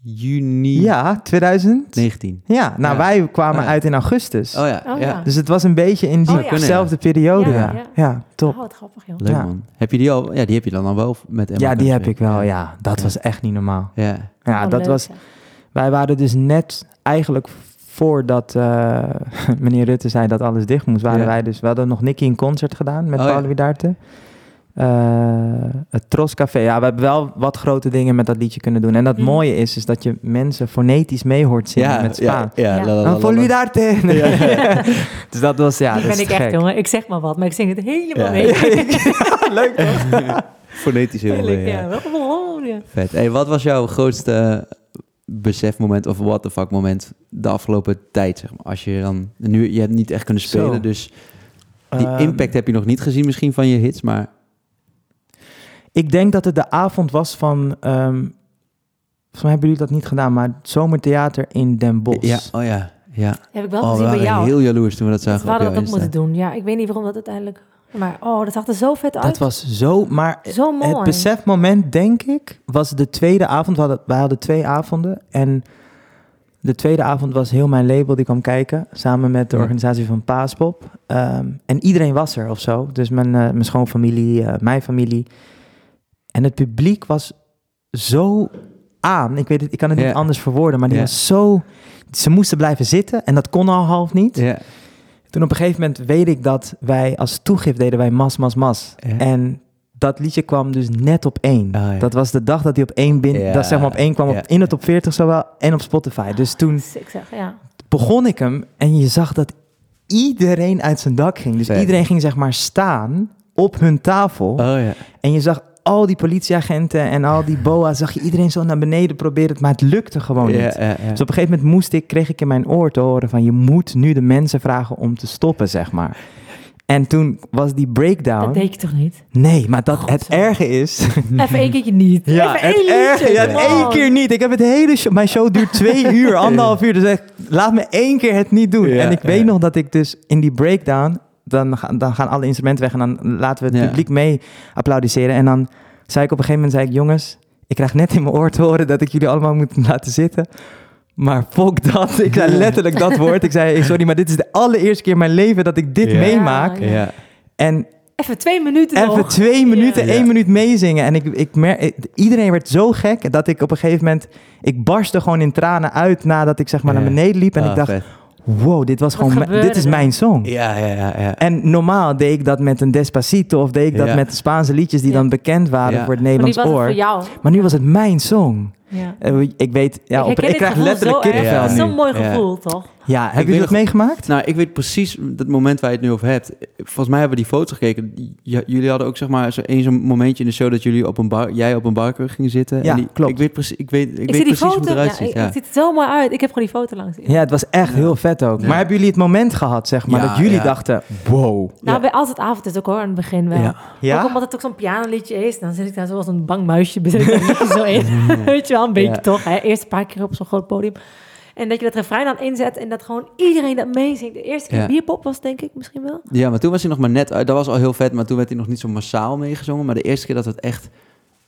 S1: juni
S2: Ja, 2000.
S1: 19.
S2: Ja, nou
S1: Ja.
S2: wij kwamen
S1: Oh ja.
S2: uit in augustus.
S1: Oh ja,
S3: Oh
S1: ja.
S3: ja.
S2: Dus het was een beetje in
S3: Oh ja.
S2: diezelfde periode.
S3: Ja,
S2: Ja,
S3: ja.
S2: ja. top.
S3: Oh, wat grappig, joh.
S1: Leuk
S2: Ja.
S1: man. Heb je die al? Ja, die heb je dan al wel met Emma
S2: Ja, die heb ik wel. Ja, dat
S1: Ja.
S2: was echt niet normaal.
S1: Ja.
S2: Ja,
S3: Oh,
S2: dat
S3: leuk,
S2: was. Wij waren dus net eigenlijk voordat eh, meneer Rutte zei dat alles dicht moest, waren
S1: Ja.
S2: wij dus. We hadden nog Nicky een concert gedaan met
S1: Oh,
S2: Paul
S1: ja.
S2: Widarte. Eh, het Tros Café. Ja, we hebben wel wat grote dingen met dat liedje kunnen doen. En dat
S3: Mhm.
S2: mooie is, is dat je mensen fonetisch mee hoort zingen
S1: Ja,
S2: met
S1: ja,
S2: Spaans.
S1: ja,
S3: Ja.
S1: la, la, la, la,
S2: Paul
S1: la.
S2: Widarte. dus dat was, ja,
S3: Die
S2: dat
S3: ben
S2: is
S3: ik echt, jongen. Ik zeg maar wat, maar ik zing het helemaal
S1: Ja.
S3: mee.
S2: Leuk toch?
S1: Fonetisch heel
S3: Heerlijk,
S1: ja.
S3: ja. ja.
S1: Vet. Hey, wat was jouw grootste besefmoment of what the fuck moment de afgelopen tijd, zeg maar? Als je dan... Nu, je hebt niet echt kunnen spelen,
S2: Zo.
S1: dus die
S2: Ehm,
S1: impact heb je nog niet gezien misschien van je hits, maar...
S2: Ik denk dat het de avond was van... ehm volgens mij hebben jullie dat niet gedaan, maar het zomertheater in Den Bosch.
S1: Ja, oh ja, ja.
S3: Heb ik wel
S1: Oh, we
S3: gezien bij
S1: waren
S3: jou.
S1: heel jaloers toen we dat zagen
S3: we
S1: op
S3: hadden dat ook moeten doen. Ja, ik weet niet waarom dat uiteindelijk... Maar oh, dat zag er zo vet uit.
S2: Dat was zo... Maar
S3: zo mooi.
S2: het besefmoment, denk ik, was de tweede avond. We hadden, wij hadden twee avonden. En de tweede avond was heel mijn label die kwam kijken. Samen met de organisatie van Paaspop. Ehm, en iedereen was er of zo. Dus mijn, eh, mijn schoonfamilie, eh, mijn familie. En het publiek was zo aan. Ik weet het, ik kan het niet anders verwoorden. Maar die was zo... Ze moesten blijven zitten. En dat kon al half niet.
S1: Ja,
S2: Toen op een gegeven moment weet ik dat wij als toegift deden wij Mas Mas Mas. En dat liedje kwam dus net op één.
S1: Ah, ja.
S2: Dat was de dag dat hij op één binnen, dat zeg maar op één kwam op, in de top 40 zowel en op Spotify. Dus toen
S3: Ik zeg, ja.
S2: begon ik hem en je zag dat iedereen uit zijn dak ging. Dus iedereen ging zeg maar staan op hun tafel
S1: oh ja.
S2: en je zag al die politieagenten en al die boa's, zag je iedereen zo naar beneden proberen maar het lukte gewoon niet. Dus op een gegeven moment moest ik, kreeg ik in mijn oor te horen van je moet nu de mensen vragen om te stoppen, zeg maar. En toen was die breakdown.
S3: Dat deed je toch niet?
S2: Nee, maar dat, het erge is.
S3: Even één keertje niet.
S2: Ja,
S3: Even
S2: het
S3: één
S2: erge,
S3: liedje.
S2: ja, het één keer niet. Ik heb het hele show, mijn show duurt twee uur, anderhalf uur. Dus echt, laat me één keer het niet doen.
S1: Ja,
S2: en ik weet
S1: ja.
S2: nog dat ik dus in die breakdown, dan, gaan- dan gaan alle instrumenten weg en dan laten we het
S1: Ja.
S2: publiek mee applaudisseren. En dan zei ik op een gegeven moment, zei ik, jongens, ik krijg net in mijn oor te horen dat ik jullie allemaal moet laten zitten. Maar fuck dat. Ik zei letterlijk dat woord. Ik zei, sorry, maar dit is de allereerste keer in mijn leven dat ik dit
S1: Ja.
S2: meemaak.
S3: Ja.
S1: Ja.
S2: En
S3: Even twee minuten
S2: even
S3: nog.
S2: twee minuten,
S1: Ja.
S2: één minuut meezingen. En ik, ik mer- iedereen werd zo gek dat ik op een gegeven moment... Ik barstte gewoon in tranen uit nadat ik zeg maar
S1: Ja.
S2: naar beneden liep. En
S1: Ah,
S2: ik dacht,
S1: vet.
S2: Wow, dit was
S3: Wat
S2: gewoon... Dit is mijn song.
S1: Ja, ja, ja. ja.
S2: En normaal deed ik dat met een Despacito of deed ik dat
S1: Ja.
S2: met de Spaanse liedjes die
S3: Ja.
S2: dan bekend waren
S1: Ja.
S2: voor het
S3: Maar nu
S2: Nederlands
S3: was het
S2: oor.
S3: voor jou.
S2: Maar nu was het mijn song.
S3: Ja.
S2: Ik weet, ja,
S3: ik
S2: op, ik krijg letterlijk kippenvel nu.
S3: zo'n mooi
S1: Ja.
S3: gevoel, toch?
S2: Ja, hebben
S1: weet
S2: jullie dat meegemaakt?
S1: Nou, ik weet precies dat moment waar je het nu over hebt. Volgens mij hebben we die foto's gekeken. J- jullie hadden ook zeg maar zo één zo'n momentje in de show dat jullie op een bar, jij op een barker ging zitten.
S2: Ja,
S1: en die,
S2: klopt.
S1: Ik weet precies, ik weet, ik
S3: Ik,
S1: weet
S3: zie die
S1: precies
S3: foto.
S1: hoe het eruit
S3: ja,
S1: ziet. Ja.
S3: Het ziet er zo mooi uit. Ik heb gewoon die foto langs.
S2: Ja, het was echt
S1: Ja.
S2: heel vet ook.
S1: Ja.
S2: Maar hebben jullie het moment gehad, zeg maar,
S1: Ja,
S2: dat jullie
S1: ja.
S2: dachten, wow.
S3: Nou, bij Als het avond is ook hoor, aan het begin wel.
S1: Ja.
S2: Ja?
S3: Ook omdat het ook zo'n pianoliedje is. Dan zit ik daar zoals een bang muisje. Een zo in. Weet je wel, een beetje
S1: Ja.
S3: toch. Hè? Eerst een paar keer op zo'n groot podium. En dat je dat refrein dan inzet en dat gewoon iedereen dat meezingt. De eerste keer
S1: Ja.
S3: bierpop was denk ik misschien wel.
S1: ja, maar toen was hij nog maar net uit. Dat was al heel vet, maar toen werd hij nog niet zo massaal meegezongen. Maar de eerste keer dat het echt...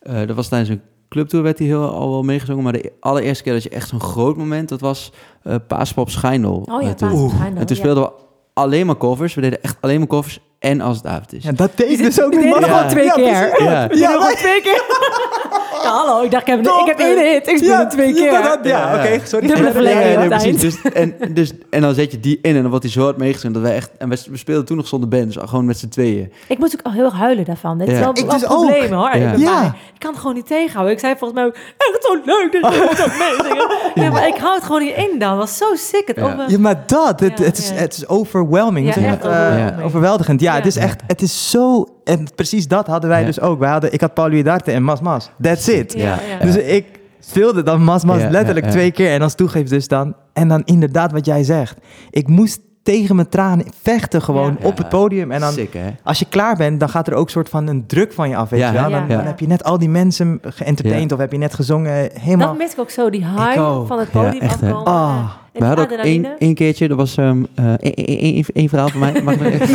S1: eh, dat was tijdens een clubtour werd hij heel, al wel meegezongen. Maar de allereerste keer dat je echt zo'n groot moment... dat was eh Paaspop Schijndel.
S3: Oh ja,
S1: Eh, toen.
S3: Schijndel,
S1: En toen
S3: ja.
S1: speelden we alleen maar covers. We deden echt alleen maar covers en Als het avond is.
S2: Ja, dat deed dus ook
S3: die
S2: Mama.
S3: gewoon twee
S2: Ja,
S3: keer.
S1: Ja.
S2: Ja,
S3: twee keer. ja, hallo. Ik dacht, ik heb, ik heb één hit. Ik speel
S2: Ja,
S3: het twee keer.
S2: Ja, dat- ja,
S1: Ja.
S2: oké, sorry.
S3: Dubbele verlenging
S1: nee, precies. Dus, en, dus, en dan zet je die in en dan wordt die zo hard dat we echt... En we, we speelden toen nog zonder band, dus gewoon met z'n tweeën.
S3: Ik moest ook al heel erg huilen daarvan. Dit is wel
S2: Ik
S3: een
S2: dus
S3: probleem
S2: ook.
S3: hoor.
S1: Ja.
S3: Ik, kan het gewoon niet tegenhouden. Ik zei volgens mij ook, echt zo leuk dat je dat meezingen. Ja, maar ik hou het gewoon niet in dan. Het was zo sick. Het
S1: Ja.
S3: over...
S2: Ja, maar dat, het,
S3: Ja,
S2: het, is,
S3: ja.
S2: het is overwhelming.
S3: Ja,
S2: dat? Eh,
S3: overwhelming.
S2: overweldigend. Ja. het is echt, het is zo... En precies dat hadden wij
S1: Ja.
S2: dus ook. Wij hadden, ik had Paul Darte en Mas Mas. That's it.
S3: Ja, ja.
S2: Dus ik speelde dan Mas Mas
S1: Ja,
S2: letterlijk
S1: ja, ja.
S2: twee keer. En als toegeef dus dan... En dan inderdaad wat jij zegt. Ik moest tegen mijn tranen vechten gewoon
S3: Ja.
S2: op het podium. En dan,
S1: Sick,
S2: als je klaar bent, dan gaat er ook soort van een druk van je af, weet
S1: Ja,
S2: je wel. Dan,
S3: ja.
S2: dan heb je net al die mensen geëntertained of heb je net gezongen. Helemaal...
S3: Dat mis ik ook zo, die high van het
S1: Ja,
S3: podium afkomen.
S1: We hadden ook één, één keertje, er was ehm eh, één- verhaal van mij. Mag ik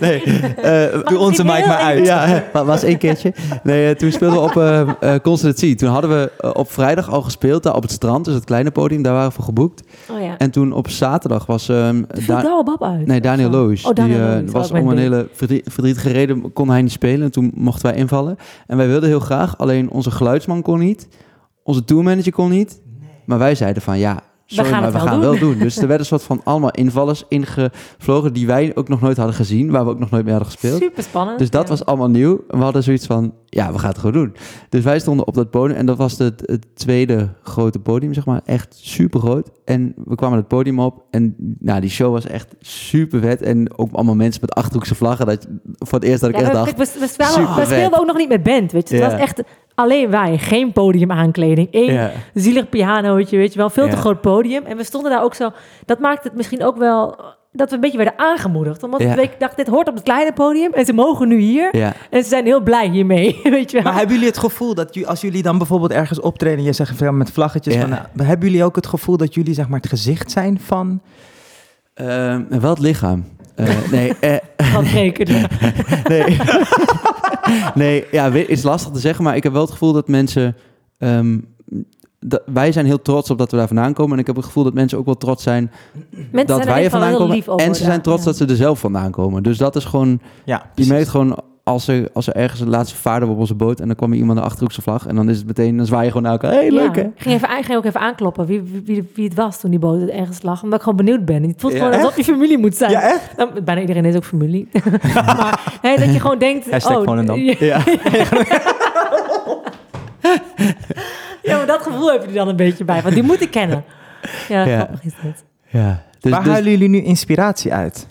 S1: nee, eh,
S2: Doe onze mic maar uit.
S1: Ja, maar was één keertje. Nee, eh, toen speelden we op Constancy. Toen hadden we op vrijdag al gespeeld daar op het strand, dus het kleine podium, daar waren we voor geboekt.
S3: Oh ja.
S1: En toen op zaterdag was
S3: viel
S1: Da-
S3: Bab uit.
S1: nee, Daniel. Loos.
S3: Oh,
S1: die
S3: Loos,
S1: was
S3: mijn
S1: om een hele verdrie- verdrietige reden kon hij niet spelen. En toen mochten wij invallen. En wij wilden heel graag, alleen onze geluidsman kon niet. Onze tourmanager kon niet. Maar wij zeiden van ja, sorry,
S3: gaan
S1: maar we
S3: wel
S1: gaan
S3: doen.
S1: wel doen. Dus er werden een soort van allemaal invallers ingevlogen die wij ook nog nooit hadden gezien. Waar we ook nog nooit mee hadden gespeeld.
S3: Super spannend.
S1: Dus dat
S3: Ja.
S1: was allemaal nieuw. En we hadden zoiets van, ja, we gaan het gewoon doen. Dus wij stonden op dat podium en dat was het, het tweede grote podium, zeg maar. Echt super groot. En we kwamen het podium op en nou, die show was echt super vet. En ook allemaal mensen met Achterhoekse vlaggen. Dat, voor het eerst dat ik
S3: Ja,
S1: echt
S3: we,
S1: dacht,
S3: we, we, we speelden ook nog niet met band, weet je. Het
S1: Ja.
S3: was echt alleen wij. Geen podiumaankleding. Één
S1: ja,
S3: zielig pianootje, weet je wel. Veel te groot podium. En we stonden daar ook zo... Dat maakt het misschien ook wel... Dat we een beetje werden aangemoedigd. Omdat
S1: Ja.
S3: we ik dacht, dit hoort op het kleine podium. En ze mogen nu hier.
S1: ja.
S3: En ze zijn heel blij hiermee, weet je wel.
S2: Maar hebben jullie het gevoel dat als jullie dan bijvoorbeeld ergens optreden... en je zegt met vlaggetjes,
S1: Ja.
S2: van, nou, hebben jullie ook het gevoel dat jullie zeg maar het gezicht zijn van...
S1: Ehm, wel het lichaam. Eh, nee, eh,
S3: Van rekenen.
S1: nee. nee, ja, is lastig te zeggen, maar ik heb wel het gevoel dat mensen. ehm, dat, wij zijn heel trots op dat we daar vandaan komen. En ik heb het gevoel dat mensen ook wel trots zijn
S3: Mensen
S1: dat
S3: zijn
S1: wij er vandaan komen. En ze zijn trots
S3: Ja.
S1: dat ze er zelf vandaan komen. Dus dat is gewoon.
S2: Ja,
S1: Je merkt gewoon als er, als er ergens een laatste vaarden op onze boot. En dan kwam er iemand een achterhoekse vlag. En dan is het meteen. Dan zwaai je gewoon naar elkaar. Hey, leuk
S3: Ja.
S1: hè?
S3: Ik ging, even, ging ook even aankloppen wie, wie, wie, het was toen die boot ergens lag. Omdat ik gewoon benieuwd ben. Het voelt
S1: Ja.
S3: gewoon alsof je familie moet zijn.
S2: Ja, echt?
S3: Nou, bijna iedereen is ook familie. maar hè, dat je gewoon denkt...
S2: Hashtag
S3: oh,
S2: Volendam.
S3: Ja,
S1: Ja.
S3: ja, maar dat gevoel heb je er dan een beetje bij. Want die moet ik kennen. Ja,
S1: Ja.
S3: grappig is dat.
S1: ja. Dus,
S2: Waar
S1: dus,
S2: halen jullie nu inspiratie uit?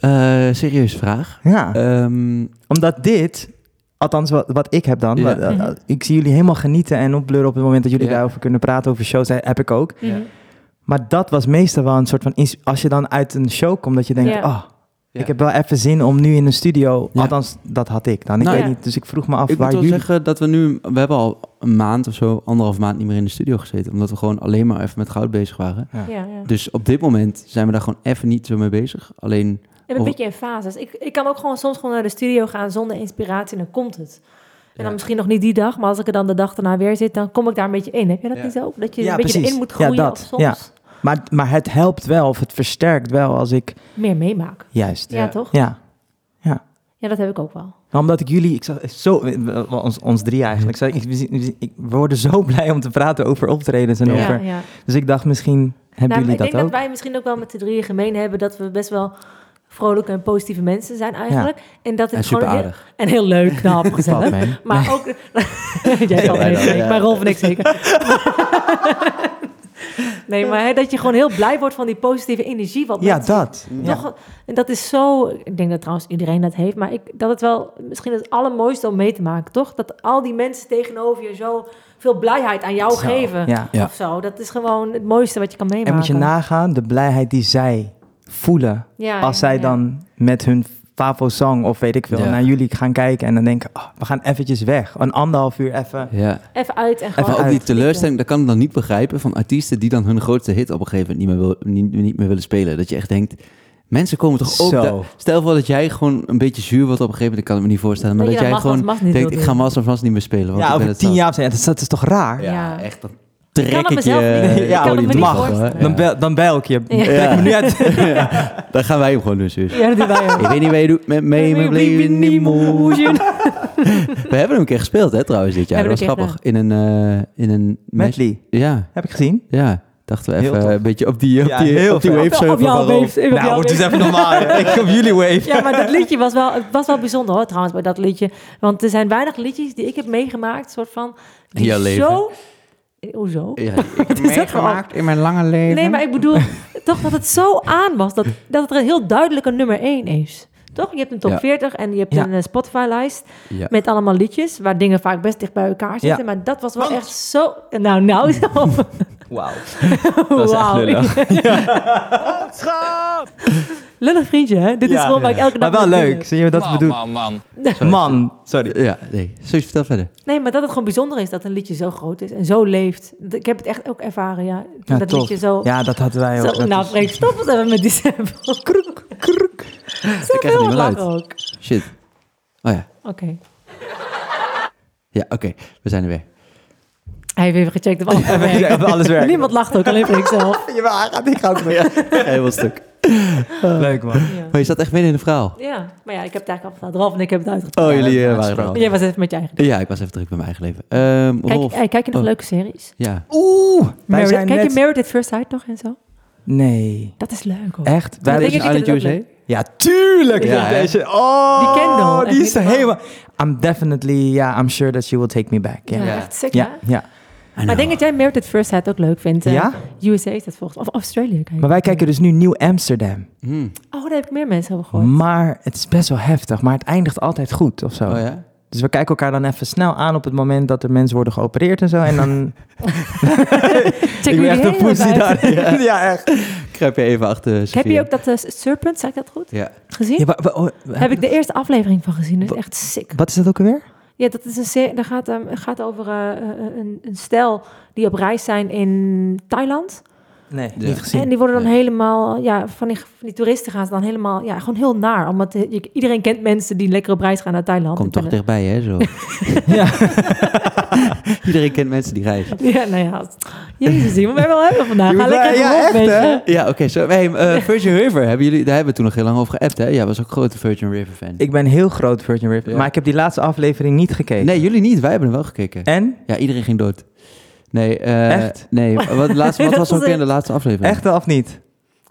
S1: Eh, serieuze vraag.
S2: Ja,
S1: Ehm,
S2: omdat dit... Althans, wat, wat ik heb dan.
S1: Ja.
S2: wat- eh,
S3: Mhm.
S2: ik zie jullie helemaal genieten en opbleuren op het moment dat jullie
S1: Ja.
S2: daarover kunnen praten. Over shows heb ik ook.
S1: Ja.
S3: Mhm.
S2: Maar dat was meestal wel een soort van... Als je dan uit een show komt, dat je denkt...
S3: Ja.
S2: Oh,
S1: Ja.
S2: ik heb wel even zin om nu in een studio...
S1: Ja.
S2: Althans, dat had ik dan. Ik
S1: Nou,
S2: weet
S3: ja.
S2: niet, dus ik vroeg me af
S1: Ik
S2: waar
S1: moet wel
S2: jullie...
S1: zeggen dat we nu... We hebben al een maand of zo, anderhalf maand niet meer in de studio gezeten. Omdat we gewoon alleen maar even met goud bezig waren.
S2: Ja.
S3: Ja, ja.
S1: Dus op dit moment zijn we daar gewoon even niet zo mee bezig. Alleen,
S3: En een
S1: Of-
S3: beetje in fases. Ik, ik kan ook gewoon soms gewoon naar de studio gaan zonder inspiratie en dan komt het. En dan misschien nog niet die dag, maar als ik er dan de dag daarna weer zit, dan kom ik daar een beetje in. Heb je dat
S1: Ja.
S3: niet zo? Dat je
S2: Ja,
S3: een beetje
S2: precies.
S3: erin moet
S2: Ja,
S3: groeien
S2: dat.
S3: soms
S2: Ja. Maar, maar het helpt wel, of het versterkt wel als ik...
S3: meer meemaak.
S2: Juist.
S3: Ja,
S1: Ja.
S3: toch?
S2: Ja.
S3: Ja, dat heb ik ook wel.
S2: Omdat ik jullie, ik zag zo, ons, ons drie eigenlijk, ik, we- ik, we worden zo blij om te praten over optredens en
S1: Ja.
S2: over.
S3: Ja, ja.
S2: Dus ik dacht misschien hebben
S3: Nou,
S2: jullie
S3: ik
S2: dat
S3: denk
S2: ook.
S3: dat wij misschien ook wel met de drieën gemeen hebben dat we best wel vrolijke en positieve mensen zijn eigenlijk. En dat het
S1: En
S3: gewoon heel, en heel leuk, knap, gezellig. Maar ook... Jij valt mee,
S1: Ja, ja, ja.
S3: maar Rolf en ik zeker. nee, maar hè, dat je gewoon heel blij wordt van die positieve energie. Wat
S2: Ja, dat. Ja.
S3: toch, en dat is zo... Ik denk dat trouwens iedereen dat heeft. Maar ik, dat het wel misschien het allermooiste om mee te maken, toch? Dat al die mensen tegenover je zo veel blijheid aan jou
S2: Zo,
S3: geven.
S2: Ja.
S1: Ja.
S3: Of zo. Dat is gewoon het mooiste wat je kan meemaken.
S2: En moet je nagaan, de blijheid die zij voelen
S3: Ja,
S2: als zij
S3: ja.
S2: dan met hun Favo-song of weet ik veel,
S1: Ja.
S2: naar jullie gaan kijken en dan denken, oh, we gaan eventjes weg. Een anderhalf uur even.
S1: Ja.
S3: Even uit en gewoon...
S1: Maar ook
S2: uit.
S1: die teleurstelling, dat kan ik dan niet begrijpen van artiesten die dan hun grootste hit op een gegeven moment niet meer, wil, niet, niet meer willen spelen. Dat je echt denkt, mensen komen toch ook... Da- stel voor dat jij gewoon een beetje zuur wordt op een gegeven moment, ik kan het me niet voorstellen, maar
S3: Dat
S1: jij
S3: mag,
S1: gewoon
S3: mag niet
S1: denkt, ik ga
S3: doen.
S1: Master vast niet meer spelen. Want
S2: Ja,
S1: ik ben
S2: over
S1: het
S2: tien jaar zijn. Dat, is- dat is toch raar?
S1: Ja,
S3: Ja.
S1: echt.
S3: Kan
S1: ik je
S3: niet.
S2: Ik kan het
S1: podium
S2: me niet
S1: hoor.
S2: Dan,
S1: Ja.
S2: bel, dan bel ik je.
S3: Ja.
S2: Trek me nu uit.
S1: Dan gaan wij hem gewoon doen, zus.
S3: Ja, dat doen wij ook.
S1: Ik weet niet wat je doet met mee, niet moe. We hebben hem een keer gespeeld, hè, trouwens, dit jaar. Dat was grappig. In een... eh, in een
S2: Medley.
S1: Ja,
S2: Heb ik gezien?
S1: ja. Dachten we even een beetje op die, op
S2: Ja,
S1: die,
S2: heel
S1: op die wave surfen
S2: Nou, het is even normaal. Ik op jullie wave.
S3: Ja, maar dat liedje was wel, het was wel bijzonder hoor, trouwens, bij dat liedje. Want er zijn weinig liedjes die ik heb meegemaakt, soort van... Die? Zo... Hoezo?
S1: Ja,
S3: is dat voor-
S1: in mijn lange leven.
S3: Nee, maar ik bedoel toch dat het zo aan was dat, dat het er heel duidelijk een nummer 1 is. Toch? Je hebt een top
S1: Ja.
S3: 40 en je hebt
S2: Ja.
S3: een eh, Spotify-lijst
S1: Ja.
S3: met allemaal liedjes, waar dingen vaak best dicht bij elkaar zitten. Maar dat was wel echt zo... Nou, nou zo.
S2: Wauw.
S3: Dat
S2: is echt lullig.
S3: Lullig vriendje, hè? Dit is gewoon waar ik elke dag
S2: Maar wel
S3: mee
S2: leuk. Zie je wat dat
S4: Man,
S2: bedoelt?
S4: man, man.
S2: Man. Sorry.
S1: Ja, nee. Sorry, vertel verder.
S3: Nee, maar dat het gewoon bijzonder is dat een liedje zo groot is en zo leeft. Ik heb het echt ook ervaren, ja. Dat
S2: tof.
S3: liedje zo...
S2: Ja, dat hadden wij ook.
S3: zo nou, Freek, stop het even met die sample. Kroek, kroek.
S1: Ik krijg het niet meer uit.
S3: ook.
S1: Shit. Oh ja.
S3: Oké.
S1: Ja, oké. We zijn er weer.
S3: Hij heeft even gecheckt of alles
S2: Ja,
S3: werkt.
S2: alles werkt.
S3: Niemand lacht ook, alleen Freek zelf.
S2: Jawel, hij gaat niet gaan meer.
S1: Helemaal stuk.
S2: Leuk man.
S3: Ja.
S1: Maar je zat echt midden in de verhaal.
S3: ja, maar ja, ik heb het eigenlijk al verteld. Ralf en ik hebben het uitgepraat.
S1: Oh, jullie eh, waren
S2: is
S1: er al.
S3: Jij was even met je eigen
S1: Ja, ik was even druk met mijn eigen leven. Ehm
S3: Kijk,
S1: Rolf.
S3: hey, kijk je nog
S1: Oh.
S3: leuke series?
S1: Ja.
S2: Oeh. Wij zijn
S3: kijk
S2: net...
S3: je Married at First Sight nog en zo?
S2: Nee.
S3: Dat is leuk hoor.
S2: Echt?
S3: Wij ik
S1: Island USA?
S2: Ja, tuurlijk.
S1: Ja,
S2: deze. Oh,
S3: Die
S2: Die is helemaal... I'm definitely, yeah, I'm sure that she will take me back.
S3: Ja,
S2: Ja, ja.
S3: echt sick
S2: ja.
S3: hè?
S2: ja.
S3: Maar ik denk dat jij at First Sight ook leuk vindt. eh,
S2: Ja?
S3: USA is dat volgens Of Australië. Kijk.
S2: Maar wij kijken dus nu Nieuw Amsterdam.
S3: Oh,
S1: Hmm.
S3: daar heb ik meer mensen over gehoord.
S2: Maar het is best wel heftig. Maar het eindigt altijd goed of zo.
S1: Oh ja?
S2: Dus we kijken elkaar dan even snel aan op het moment dat er mensen worden geopereerd en zo. En dan...
S3: Check
S2: ik ben echt een poesie daar. Ja, ja echt.
S1: Kruip je even achter
S3: Heb je ook dat eh, Serpent, zei ik dat goed?
S1: Ja.
S3: Gezien?
S2: Ja, wa- oh,
S3: heb ik de eerste aflevering van gezien. Dat is echt sick.
S2: Wat is dat ook alweer?
S3: Ja, dat is een. Dat gaat, ehm, gaat over eh, een, een stel die op reis zijn in Thailand.
S2: Nee,
S1: Ja.
S2: niet gezien.
S3: En die worden dan
S1: Nee.
S3: helemaal, ja, van die, van die toeristen gaan ze dan helemaal, ja, gewoon heel naar. Omdat eh, je- iedereen kent mensen die lekker op reis gaan naar Thailand.
S1: Komt toch dichtbij, hè? Zo.
S2: Ja.
S1: Iedereen kent mensen die reizen.
S3: Ja, nou ja. Jezus, zien we mij wel hebben vandaag.
S2: Je
S3: Ga lekker
S2: wel- ja, echt, hè?
S3: je.
S1: Ja, oké. zo hey, eh, Virgin River, hebben jullie, daar hebben we toen nog heel lang over geappt, hè? Ja, was ook een grote Virgin River fan.
S2: Ik ben heel groot Virgin River.
S1: Ja.
S2: Maar ik heb die laatste aflevering niet gekeken.
S1: Nee, jullie niet. Wij hebben hem wel gekeken.
S2: En?
S1: Ja, iedereen ging dood. Nee, eh,
S2: Echt?
S1: Nee, wat, laatste, wat was ook weer in de laatste aflevering?
S2: Echt of niet?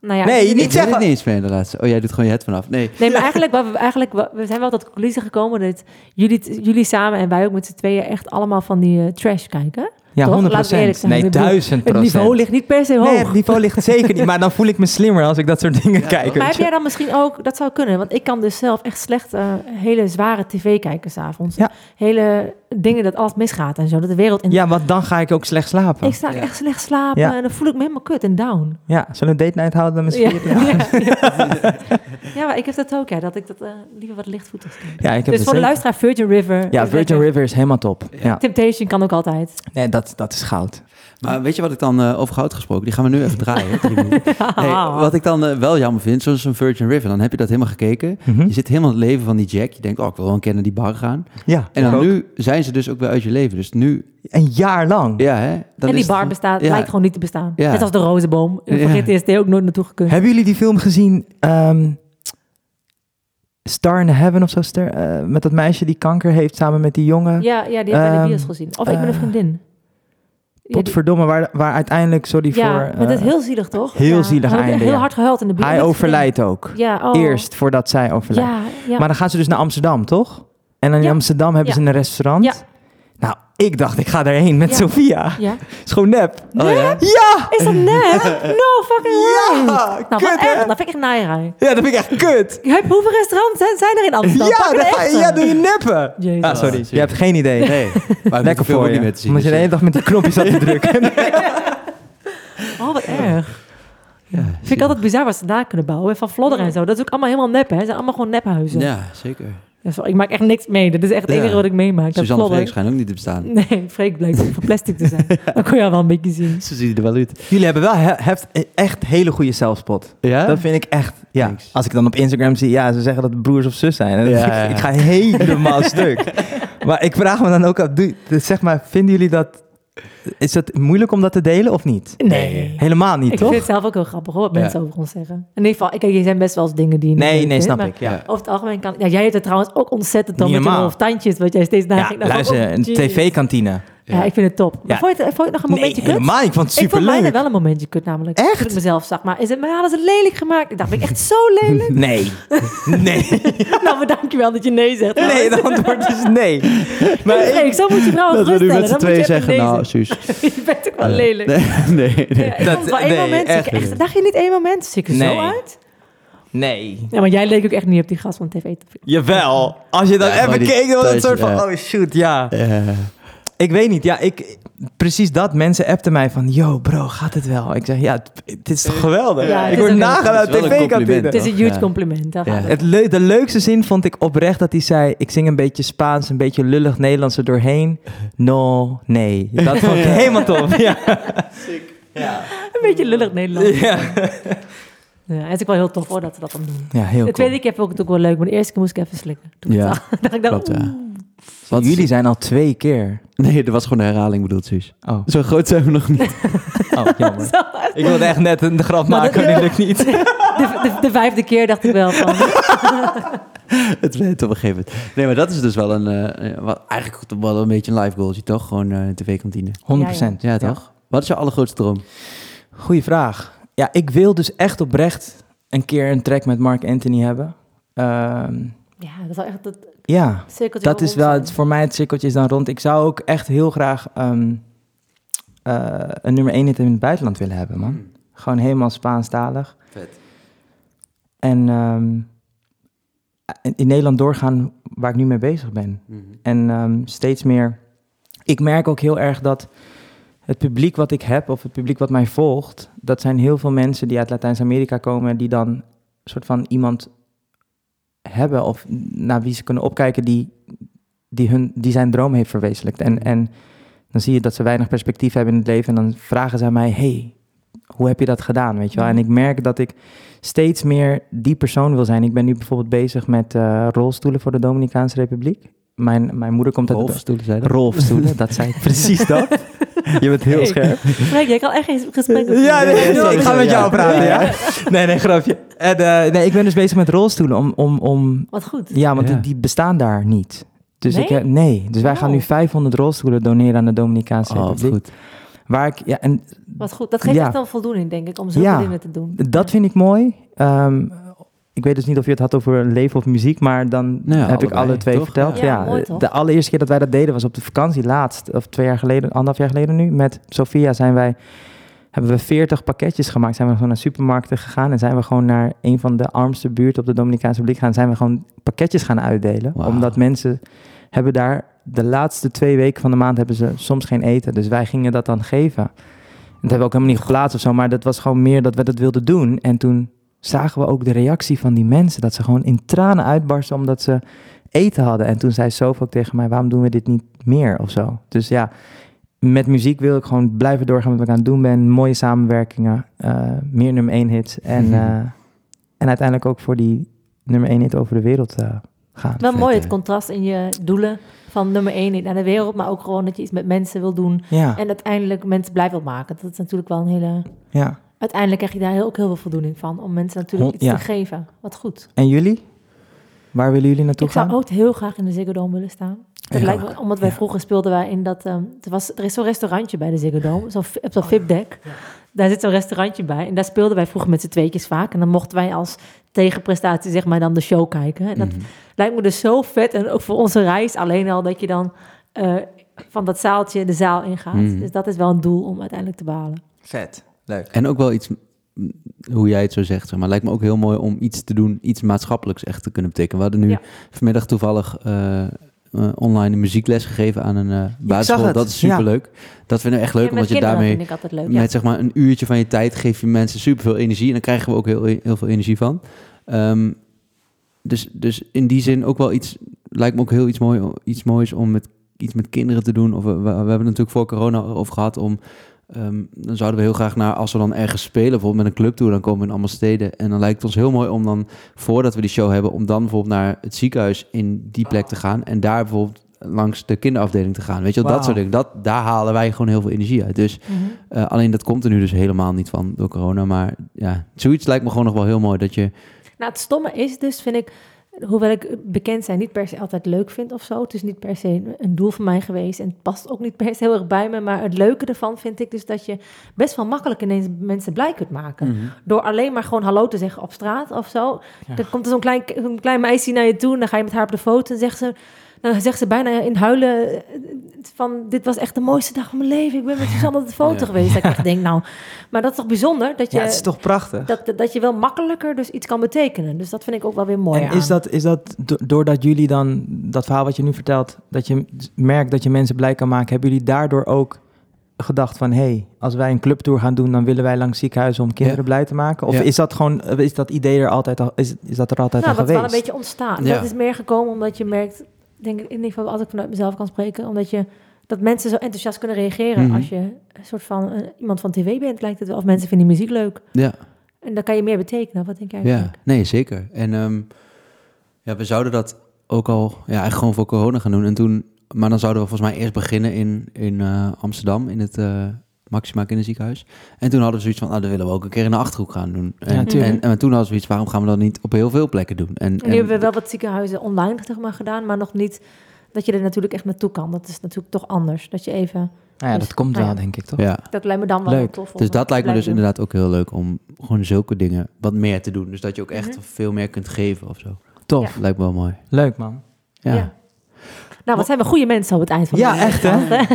S3: Nou ja,
S2: Nee,
S3: ik-
S2: niet
S1: Ik weet
S2: zeggen.
S1: het niet eens meer in de laatste. Oh, jij doet gewoon je het vanaf. Nee.
S3: Nee, maar eigenlijk, wat we, eigenlijk, we zijn wel tot de conclusie gekomen dat jullie, jullie samen en wij ook met z'n tweeën echt allemaal van die eh, trash kijken.
S2: Ja,
S3: Toch?
S2: 100
S3: Laten we eerlijk zijn.
S2: Nee,
S3: bedoel,
S2: 1000
S3: Het niveau ligt niet per se hoog.
S2: Nee, het niveau ligt zeker niet. Maar dan voel ik me slimmer als ik dat soort dingen kijk.
S3: Maar heb jij dan misschien ook, dat zou kunnen, want ik kan dus zelf echt slecht eh, hele zware tv kijken s'avonds.
S2: Ja.
S3: Hele dingen dat alles misgaat en zo, dat de wereld in...
S2: Ja, want dan ga ik ook slecht slapen.
S3: Ik sta echt slecht slapen
S2: Ja.
S3: en dan voel ik me helemaal kut en down.
S2: Ja, zullen we een date night houden met z'n
S3: Ja,
S2: vieren?
S3: ja, ja. Ja, maar ik heb dat ook, ja, dat ik dat eh, liever wat lichtvoetig.
S2: Ja, ik heb
S3: Dus voor de luisteraar, Virgin River.
S2: Ja, Virgin
S3: lekker.
S2: River is helemaal top. Ja.
S3: Temptation kan ook altijd.
S2: Nee, dat dat, dat is goud.
S1: Maar weet je wat ik dan eh, over goud gesproken? Die gaan we nu even draaien. wat ik dan eh, wel jammer vind, zoals een Virgin River, dan heb je dat helemaal gekeken.
S2: Mhm.
S1: Je zit helemaal in het leven van die Jack. Je denkt, oh, ik wil wel een keer naar die bar gaan.
S2: Ja,
S1: En dan
S2: ook.
S1: nu zijn ze dus ook weer uit je leven. Dus nu,
S2: Een jaar lang.
S1: ja hè. Dan
S3: en
S1: is
S3: die bar bestaat,
S1: ja.
S3: lijkt gewoon niet te bestaan.
S1: Ja.
S3: Net als de rozenboom.
S1: Ja.
S3: Voor GTSD ook nooit naartoe gekund.
S2: Hebben jullie die film gezien? ehm, Star in the Heaven of zo? Star, eh, met dat meisje die kanker heeft samen met die jongen.
S3: Ja, ja, die heb ik in de
S2: Ehm,
S3: bios gezien. Of ik ben een vriendin. Ja,
S2: Potverdomme, waar, waar uiteindelijk, sorry
S3: ja,
S2: voor...
S3: maar dat is
S2: eh,
S3: heel zielig, toch?
S2: heel
S3: ja.
S2: zielig einde,
S3: Heel
S2: ja.
S3: hard gehuild in de bios.
S2: Hij overlijdt ook.
S3: Ja, oh.
S2: Eerst, voordat zij overlijdt.
S3: Ja, ja.
S2: Maar dan gaan ze dus naar Amsterdam, toch? En dan in
S3: Ja.
S2: Amsterdam hebben ze
S3: Ja.
S2: een restaurant. Nou, ik dacht, ik ga daarheen met
S3: Ja.
S2: Sofia.
S3: ja.
S2: is gewoon nep.
S1: Oh ja?
S2: Ja!
S3: Is dat net? No fucking way.
S2: Ja,
S3: Nou,
S2: kut.
S3: Dat vind ik echt naaierij.
S2: Ja, dat vind ik echt kut.
S3: Je hebt- Hoeveel restaurants zijn- zijn er in Amsterdam?
S2: Ja,
S3: een
S2: ga ja, doe je neppen.
S3: Jezus.
S2: Ah, sorry, je hebt geen idee.
S1: Nee, maar
S2: Lekker voor je.
S1: niet meer te zien.
S2: Omdat je de hele dag met die knopjes zat te drukken.
S3: Oh, wat erg.
S1: ja,
S3: Vind ik altijd bizar wat ze daar kunnen bouwen. Van Vlodder en zo. Dat is ook allemaal helemaal nep, hè. Het zijn allemaal gewoon nephuizen.
S1: Ja, zeker.
S3: Ik maak echt niks mee. Dat is echt het
S1: Ja.
S3: enige wat ik meemaak. Dat
S1: Suzanne. Freek schijnt ook niet te bestaan.
S3: Nee, Freek blijkt ook van plastic te zijn. Dat kon je al wel een beetje zien.
S1: Ze zien er wel uit.
S2: Jullie hebben wel he- heft, echt hele goede zelfspot.
S1: Ja?
S2: Dat vind ik echt, ja.
S1: Thanks.
S2: Als ik dan op Instagram zie, ja, ze zeggen dat het broers of zus zijn. En dan
S1: Ja,
S2: denk ik,
S1: ja.
S2: ik ga helemaal stuk. Maar ik vraag me dan ook af, doe- zeg maar, vinden jullie dat, is het moeilijk om dat te delen of niet?
S3: Nee.
S2: Helemaal niet,
S3: Ik
S2: toch?
S3: vind het zelf ook heel grappig hoor, wat
S1: Ja.
S3: mensen over ons zeggen. In ieder geval, ik, kijk, er zijn best wel eens dingen die je
S2: Nee, nee, snap ik, ja.
S3: Over het algemeen kan... Ja, jij hebt het trouwens ook ontzettend dan met je tandjes, wat jij steeds naar
S2: Ja,
S3: ging.
S2: Luister,
S3: oh,
S2: een
S3: jeez.
S2: tv-kantine.
S3: Ja, ik vind het top. Maar
S2: Ja.
S3: vond, je het, vond je het nog een
S2: Nee,
S3: momentje kut?
S2: helemaal niet. Ik vond het
S3: Ik vond mij
S2: superleuk.
S3: wel een momentje kut namelijk.
S2: Echt?
S3: Toen ik mezelf zag. Maar is het, maar hadden ze lelijk gemaakt? Ik dacht, ben ik echt zo lelijk?
S2: Nee. Nee.
S3: nou, maar dankjewel dat je nee zegt.
S2: Nee, het antwoord is nee. Maar
S3: Nee, ik zo moet je vrouw
S1: Dat we nu
S3: geruststellen.
S1: met z'n
S3: je
S1: tweeën zeggen,
S3: nee
S1: nou. Suus.
S3: je bent ook wel lelijk.
S1: Nee, nee, nee.
S3: Ja, ik
S2: Dat-
S3: vond het wel één
S2: nee,
S3: moment.
S2: echt
S3: dacht je niet één moment? Zie ik er
S2: Nee.
S3: zo uit?
S2: Nee.
S3: Ja, maar jij leek ook echt niet op die gast van tv.
S2: Jawel. Als je dan
S1: Ja,
S2: even keek, dan was het soort van,
S1: ja.
S2: oh shoot, ja.
S1: Eh,
S2: Ik weet niet, ja, ik, precies dat. Mensen appten mij van, yo bro, gaat het wel? Ik zeg, ja, het, het is toch geweldig?
S3: Ja,
S2: ik word nagaan
S1: een
S2: tv-kantine.
S1: compliment,
S3: Het is een huge
S1: Ja.
S3: compliment.
S1: Ja.
S3: het.
S2: De leukste zin vond ik oprecht dat hij zei... ik zing een beetje Spaans, een beetje lullig Nederlands er doorheen. No, nee. Dat vond ik helemaal tof. Ja.
S3: Een beetje lullig Nederlands.
S2: Ja.
S3: Ja, het is ook wel heel tof hoor dat ze dat dan doen.
S2: ja, heel
S3: de
S2: cool.
S3: tweede keer vond ik het ook wel leuk, maar de eerste keer moest ik even slikken. Toen ik
S1: Ja,
S3: dacht ik dan,
S1: klopt, ja. Wat-
S2: Jullie zijn al twee keer.
S1: Nee, dat was gewoon een herhaling bedoeld, Suus.
S2: Oh,
S1: Zo groot zijn we nog niet.
S2: oh jammer. Ik wilde echt net een grap
S3: Maar
S2: maken,
S3: dat-
S2: maar die lukt niet.
S3: de, de, de vijfde keer dacht ik wel van...
S1: het weet op een gegeven moment. Nee, maar dat is dus wel een... eh, eh, wat, eigenlijk toch wel een beetje een live goaltje, toch? Gewoon eh, een tv-kantine.
S2: 100%.
S1: Ja, toch? Wat is je allergrootste droom?
S2: Goeie vraag. Ja, ik wil dus echt oprecht een keer een track met Mark Anthony hebben. Ehm,
S3: Ja, dat is wel echt het
S2: ja,
S3: cirkeltje
S2: dat is wel, het, voor mij het cirkeltje is dan rond. Ik zou ook echt heel graag ehm, eh, een nummer 1 hit in het buitenland willen hebben, man. Gewoon helemaal Spaanstalig.
S1: Vet.
S2: En ehm, in, Nederland doorgaan waar ik nu mee bezig ben. En ehm, steeds meer. Ik merk ook heel erg dat het publiek wat ik heb, of het publiek wat mij volgt, dat zijn heel veel mensen die uit Latijns-Amerika komen, die dan een soort van iemand hebben of naar wie ze kunnen opkijken die, die, hun, die zijn droom heeft verwezenlijkt. En, en dan zie je dat ze weinig perspectief hebben in het leven en dan vragen ze aan mij, hey, hoe heb je dat gedaan, weet je wel? En ik merk dat ik steeds meer die persoon wil zijn. Ik ben nu bijvoorbeeld bezig met eh, rolstoelen voor de Dominicaanse Republiek. Mijn, mijn moeder komt uit...
S1: Rolfstoelen, zei dat?
S2: Rolstoelen, dat zei ik precies dat. Je bent heel
S3: Hey.
S2: scherp.
S3: Freek, jij kan echt geen gesprek
S2: Ja, nee, nee,
S1: nee,
S2: ik ga met jou
S1: ja.
S2: praten, ja. Nee, nee, grapje. En, eh, nee, ik ben dus bezig met rolstoelen om... om, om
S3: Wat goed.
S2: ja, want
S1: Ja.
S2: Die, die bestaan daar niet. Dus
S3: Nee?
S2: ik heb, nee, dus wij gaan nu
S3: Oh.
S2: 500 rolstoelen doneren aan de Dominicaanse
S1: Oh, wat
S2: Republiek.
S1: goed.
S2: Waar ik, ja, en
S3: Wat goed. Dat geeft
S2: Ja.
S3: echt wel voldoening, denk ik, om zulke
S2: Ja.
S3: dingen te doen.
S2: dat vind ik mooi. Ehm, ik weet dus niet of je het had over leven of muziek, maar dan
S1: Nou ja,
S2: heb ik alle twee
S1: toch?
S2: verteld.
S3: Ja,
S2: Ja,
S3: mooi, toch?
S2: de allereerste keer dat wij dat deden was op de vakantie laatst, of twee jaar geleden, anderhalf jaar geleden nu. Met Sofia zijn wij, hebben we 40 pakketjes gemaakt. Zijn we gewoon naar supermarkten gegaan en zijn we gewoon naar een van de armste buurten op de Dominicaanse Republiek gaan. Zijn we gewoon pakketjes gaan uitdelen, omdat mensen hebben daar de laatste twee weken van de maand hebben ze soms geen eten. Dus wij gingen dat dan geven. En dat hebben we ook helemaal niet geplaatst of zo, maar dat was gewoon meer dat we dat wilden doen. En toen zagen we ook de reactie van die mensen, dat ze gewoon in tranen uitbarsten omdat ze eten hadden. En toen zei Sof ook tegen mij, waarom doen we dit niet meer of zo? Dus ja, met muziek wil ik gewoon blijven doorgaan met wat ik aan het doen ben. Mooie samenwerkingen, eh, meer nummer één hits. En,
S1: Mhm.
S2: eh, en uiteindelijk ook voor die nummer één hit over de wereld eh, gaan.
S3: Wel
S1: Vet,
S3: mooi het contrast in je doelen van nummer één niet naar de wereld, maar ook gewoon dat je iets met mensen wil doen
S2: Ja,
S3: en uiteindelijk mensen blij wil maken. Dat is natuurlijk wel een hele...
S2: ja.
S3: Uiteindelijk krijg je daar heel, ook heel veel voldoening van, om mensen natuurlijk iets
S2: ja.
S3: te geven. Wat goed.
S2: En jullie? Waar willen jullie naartoe
S3: Ik zou
S2: gaan?
S3: ook heel graag in de Ziggo Dome willen staan. Het
S2: Ik
S3: lijkt
S2: ook,
S3: me, omdat wij
S2: ja.
S3: vroeger speelden wij in dat... ehm, er, was, er is zo'n restaurantje bij de Ziggo Dome, op zo'n VIP-deck. Daar zit zo'n restaurantje bij. En daar speelden wij vroeger met z'n tweetjes vaak. En dan mochten wij als tegenprestatie zeg maar dan de show kijken. En dat
S1: Mhm.
S3: lijkt me dus zo vet. En ook voor onze reis alleen al dat je dan eh, van dat zaaltje de zaal ingaat.
S1: Mhm.
S3: Dus dat is wel een doel om uiteindelijk te behalen.
S2: Vet, leuk.
S1: En ook wel iets, hoe jij het zo zegt, zeg maar, lijkt me ook heel mooi om iets te doen, iets maatschappelijks echt te kunnen betekenen. We hadden nu
S3: Ja.
S1: vanmiddag toevallig eh, eh, online een muziekles gegeven aan een eh basisschool.
S2: het.
S1: Dat is superleuk. Dat vinden we echt leuk,
S3: Ja,
S1: omdat je daarmee
S3: vind ik altijd leuk. Ja.
S1: met zeg maar een uurtje van je tijd geef je mensen superveel energie en dan krijgen we ook heel, heel veel energie van. Ehm, dus, dus in die zin ook wel iets, lijkt me ook heel iets, mooi, iets moois om met, iets met kinderen te doen. Of we, we, we hebben het natuurlijk voor corona over gehad om, ehm, dan zouden we heel graag naar, als we dan ergens spelen, bijvoorbeeld met een clubtour, dan komen we in allemaal steden. En dan lijkt het ons heel mooi om dan, voordat we die show hebben, om dan bijvoorbeeld naar het ziekenhuis in die plek te gaan en daar bijvoorbeeld langs de kinderafdeling te gaan. Weet je wel, dat soort dingen. Dat, daar halen wij gewoon heel veel energie uit. Dus
S3: Mhm.
S1: eh, alleen dat komt er nu dus helemaal niet van door corona. Maar ja, zoiets lijkt me gewoon nog wel heel mooi. Dat je.
S3: Nou, het stomme is dus, vind ik, hoewel ik bekend zijn niet per se altijd leuk vind of zo. Het is niet per se een doel van mij geweest en het past ook niet per se heel erg bij me. Maar het leuke ervan vind ik dus dat je best wel makkelijk ineens mensen blij kunt maken. Door alleen maar gewoon hallo te zeggen op straat of zo.
S2: Ja.
S3: Dan komt er zo'n klein, zo'n klein meisje naar je toe en dan ga je met haar op de foto en zegt ze... Dan zegt ze bijna in huilen eh, van... dit was echt de mooiste dag van mijn leven. Ik ben met Suzanne op de foto
S1: Ja.
S3: geweest. Dat ik echt denk, nou... Maar dat is toch bijzonder? Dat je,
S2: Ja, het is toch prachtig?
S3: dat, dat je wel makkelijker dus iets kan betekenen. Dus dat vind ik ook wel weer mooi
S2: en
S3: aan.
S2: is dat, is dat do- doordat jullie dan, dat verhaal wat je nu vertelt, dat je merkt dat je mensen blij kan maken, hebben jullie daardoor ook gedacht van, hé, hey, als wij een clubtour gaan doen, dan willen wij langs ziekenhuizen om kinderen blij te maken? Of
S1: Ja.
S2: is dat gewoon, is dat idee er altijd al, is, is dat er altijd
S3: nou,
S2: al
S3: dat is wel
S2: geweest?
S3: een beetje ontstaan.
S1: Ja.
S3: Dat is meer gekomen omdat je merkt... Denk ik in ieder geval als ik vanuit mezelf kan spreken... omdat je dat mensen zo enthousiast kunnen reageren...
S1: Mhm.
S3: als je een soort van eh, iemand van tv bent, lijkt het wel. Of mensen vinden muziek leuk.
S1: Ja,
S3: En dan kan je meer betekenen. Wat denk jij
S1: ja. nee, zeker. En ehm, ja, we zouden dat ook al ja, eigenlijk gewoon voor corona gaan doen. En toen, maar dan zouden we volgens mij eerst beginnen in, in eh, Amsterdam, in het eh Maxima Kinderziekenhuis. En toen hadden we zoiets van, nou, dan willen we ook een keer in de Achterhoek gaan doen. En,
S2: Ja,
S1: en, en toen hadden we zoiets, waarom gaan we dat niet op heel veel plekken doen? En,
S3: En nu hebben we wel wat ziekenhuizen online zeg maar, gedaan... maar nog niet dat je er natuurlijk echt naartoe kan. Dat is natuurlijk toch anders. Dat je even...
S2: Nou ja,
S3: Dus-
S2: dat komt
S3: nou
S2: wel,
S3: ja.
S2: denk ik, toch?
S1: ja.
S3: Dat lijkt me dan wel
S2: Leuk.
S3: tof.
S1: Dus dat lijkt me dus inderdaad ook heel leuk om gewoon zulke dingen wat meer te doen. Dus dat je ook echt
S3: Mhm.
S1: veel meer kunt geven of zo.
S2: Tof.
S3: Ja.
S1: Lijkt me wel mooi.
S2: Leuk, man.
S1: Ja.
S3: Ja. Nou, wat zijn we goede mensen op het eind van
S2: Ja,
S3: de
S2: echt, hè?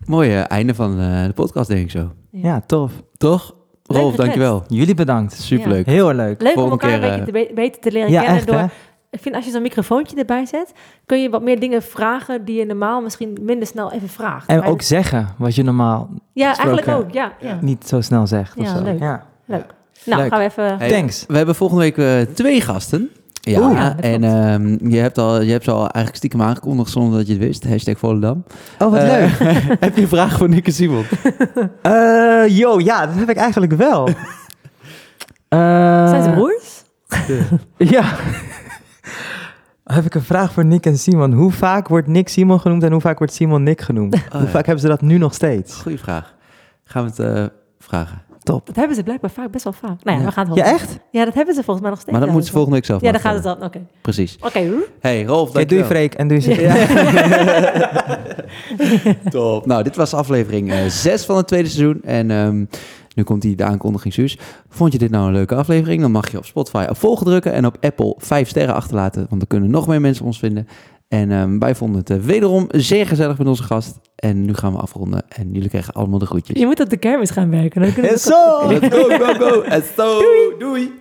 S3: podcast,
S1: Mooi eh, einde van eh, de podcast, denk ik zo.
S2: Ja, tof.
S1: Toch? Rolf, dankjewel.
S2: Jullie bedankt.
S1: Superleuk.
S2: Heel leuk.
S3: Leuk om
S1: Volgende
S3: elkaar
S1: keer,
S3: een beetje te be- beter te leren
S2: Ja,
S3: kennen.
S2: echt,
S3: door,
S2: hè?
S3: ik vind als je zo'n microfoontje erbij zet, kun je wat meer dingen vragen die je normaal misschien minder snel even vraagt.
S2: En
S3: Maar
S2: ook zeggen wat je normaal
S3: ja, eigenlijk ook. Ja, ja.
S2: niet zo snel zegt. of
S3: Ja,
S2: zo.
S3: leuk.
S2: Ja.
S3: leuk. Nou,
S2: Leuk.
S3: gaan we even.
S1: Hey,
S2: Thanks.
S1: We hebben volgende week eh, twee gasten. Ja,
S3: Oeh, ja, dat
S1: en ehm, je, hebt al, je hebt ze al eigenlijk stiekem aangekondigd zonder dat je het wist. Hashtag Volendam.
S2: Oh, wat
S1: Eh,
S2: leuk.
S1: heb je een vraag voor Nick en Simon?
S2: Eh, yo, ja, dat heb ik eigenlijk wel. Eh,
S3: Zijn ze broers?
S2: Ja. heb ik een vraag voor Nick en Simon. Hoe vaak wordt Nick Simon genoemd en hoe vaak wordt Simon Nick genoemd?
S1: Oh,
S2: hoe
S1: ja.
S2: vaak hebben ze dat nu nog steeds?
S1: Goeie vraag. Gaan we het eh, vragen.
S2: Top.
S3: Dat hebben ze blijkbaar vaak, best wel vaak. Nou ja,
S1: Ja.
S3: we gaan het
S2: Ja, echt?
S3: Ja, dat hebben ze volgens mij nog steeds.
S1: Maar dat moeten ze volgende week zelf
S3: Ja, dan gaat het dan. Oké.
S1: Precies.
S3: Oké.
S1: Hey Rolf,
S2: doe je. Freek en doe je
S3: Ja.
S1: Top. Nou, dit was aflevering 6 van het tweede seizoen. En ehm, nu komt die de aankondiging Suus. Vond je dit nou een leuke aflevering? Dan mag je op Spotify op volgen drukken en op Apple 5 sterren achterlaten. Want dan kunnen nog meer mensen ons vinden. En ehm, wij vonden het eh, wederom zeer gezellig met onze gast. En nu gaan we afronden. En jullie krijgen allemaal de groetjes.
S3: Je moet op de kermis gaan werken. Dan
S2: En zo!
S1: Let's go, go, go. En zo. Doei.